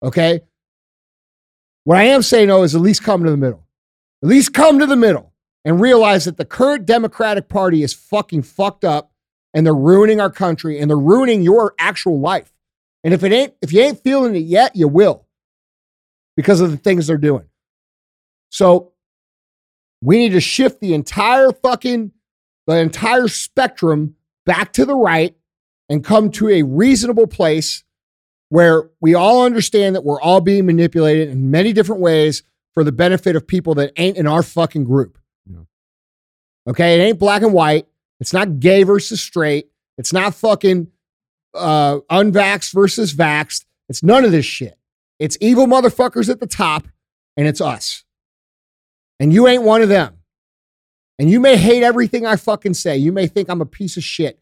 Okay? What I am saying, though, is at least come to the middle. At least come to the middle and realize that the current Democratic Party is fucking fucked up and they're ruining our country and they're ruining your actual life. And if it ain't, if you ain't feeling it yet, you will because of the things they're doing. So we need to shift the entire fucking, the entire spectrum back to the right and come to a reasonable place where we all understand that we're all being manipulated in many different ways for the benefit of people that ain't in our fucking group. Yeah. Okay, it ain't black and white. It's not gay versus straight. It's not fucking uh, unvaxxed versus vaxxed. It's none of this shit. It's evil motherfuckers at the top, and it's us. And you ain't one of them. And you may hate everything I fucking say. You may think I'm a piece of shit,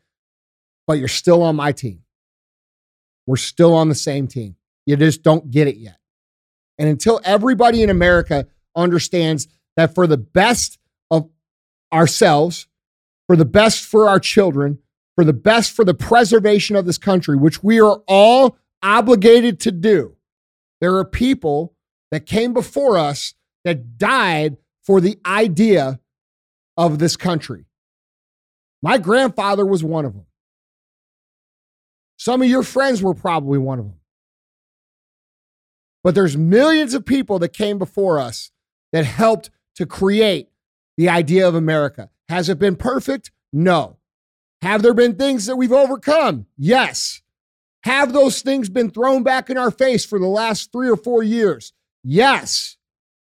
but you're still on my team. We're still on the same team. You just don't get it yet. And until everybody in America understands that for the best of ourselves, for the best for our children, for the best for the preservation of this country, which we are all obligated to do, there are people that came before us that died for the idea of this country. My grandfather was one of them. Some of your friends were probably one of them. But there's millions of people that came before us that helped to create the idea of America. Has it been perfect? No. Have there been things that we've overcome? Yes. Have those things been thrown back in our face for the last three or four years? Yes.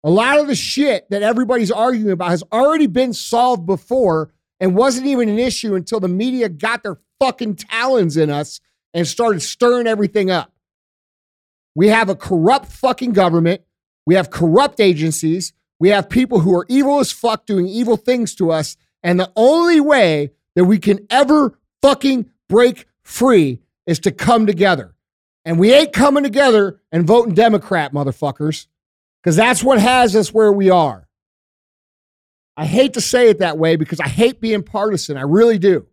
A lot of the shit that everybody's arguing about has already been solved before and wasn't even an issue until the media got their fucking talons in us and started stirring everything up. We have a corrupt fucking government. We have corrupt agencies. We have people who are evil as fuck doing evil things to us. And the only way that we can ever fucking break free is to come together. And we ain't coming together and voting Democrat, motherfuckers, because that's what has us where we are. I hate to say it that way because I hate being partisan. I really do.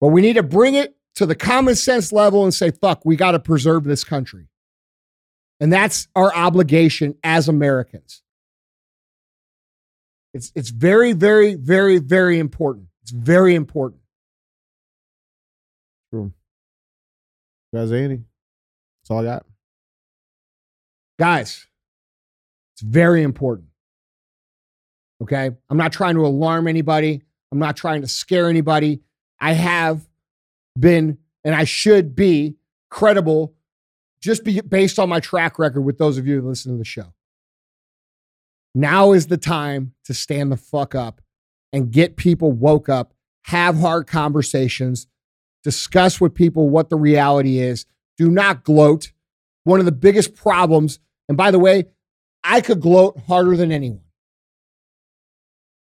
But we need to bring it to the common sense level and say, fuck, we got to preserve this country. And that's our obligation as Americans. It's, it's very, very, very, very important. It's very important. True. Guys, any? That's all I got. Guys, it's very important. Okay. I'm not trying to alarm anybody. I'm not trying to scare anybody. I have been, and I should be credible just be, based on my track record with those of you who listen to the show. Now is the time to stand the fuck up and get people woke up, have hard conversations, discuss with people what the reality is. Do not gloat. One of the biggest problems, and by the way, I could gloat harder than anyone.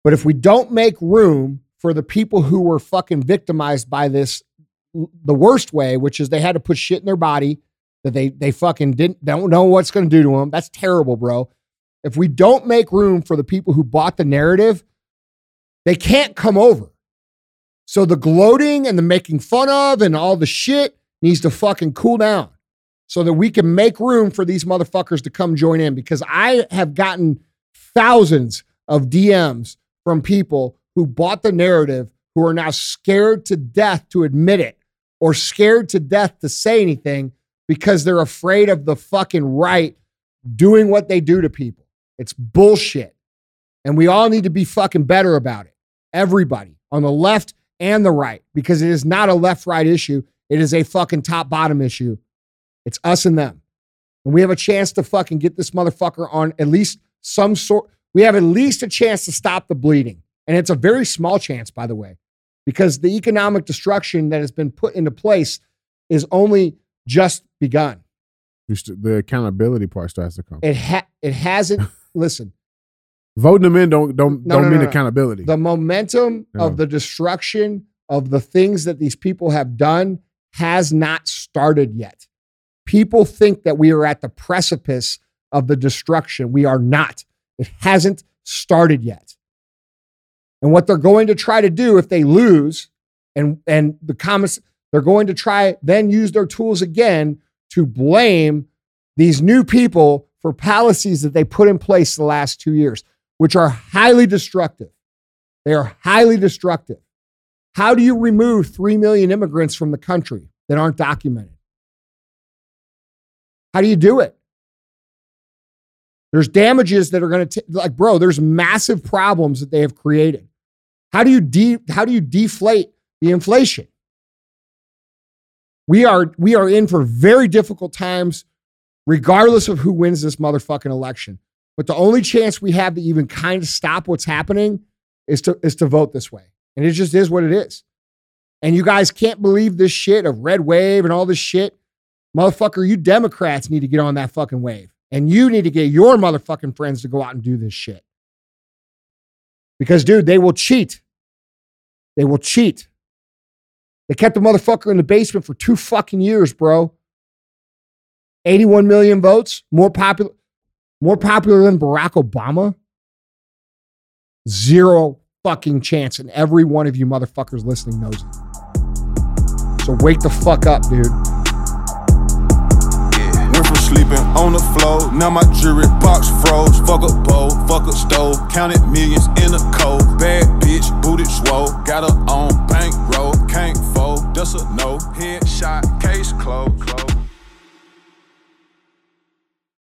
But if we don't make room for the people who were fucking victimized by this the worst way, which is they had to put shit in their body that they they fucking didn't don't know what's going to do to them. That's terrible, bro. If we don't make room for the people who bought the narrative, they can't come over. So the gloating and the making fun of and all the shit needs to fucking cool down so that we can make room for these motherfuckers to come join in because I have gotten thousands of DMs from people who bought the narrative who are now scared to death to admit it or scared to death to say anything because they're afraid of the fucking right doing what they do to people. It's bullshit. And we all need to be fucking better about it. Everybody on the left and the right, because it is not a left right issue. It is a fucking top bottom issue. It's us and them. And we have a chance to fucking get this motherfucker on at least some sort. We have at least a chance to stop the bleeding. And it's a very small chance, by the way, because the economic destruction that has been put into place is only just begun. The accountability part starts to come. It ha- it hasn't. Listen, voting them in don't don't no, don't no, mean no, accountability. The momentum of the destruction of the things that these people have done has not started yet. People think that we are at the precipice of the destruction. We are not. It hasn't started yet. And what they're going to try to do if they lose, and and the comments they're going to try then use their tools again to blame these new people for policies that they put in place the last two years, which are highly destructive. They are highly destructive. How do you remove 3 million immigrants from the country that aren't documented? How do you do it? There's damages that are going to like bro, there's massive problems that they have created. How do you de- how do you deflate the inflation? We are we are in for very difficult times, regardless of who wins this motherfucking election. But the only chance we have to even kind of stop what's happening is to is to vote this way. And it just is what it is. And you guys can't believe this shit of red wave and all this shit. Motherfucker, you Democrats need to get on that fucking wave. And you need to get your motherfucking friends to go out and do this shit. Because, dude, they will cheat. They will cheat. They kept the motherfucker in the basement for two fucking years, bro. 81 million votes, more popular, more popular than Barack Obama. Zero fucking chance. And every one of you motherfuckers listening knows it. So wake the fuck up, dude sleeping on the floor. Now my jewelry box froze. Fuck up bowl, fuck up stove. Counted millions in a cold. Bad bitch, booted swole. Got her on bankroll. Can't fold, does a no. Headshot, case closed. Close.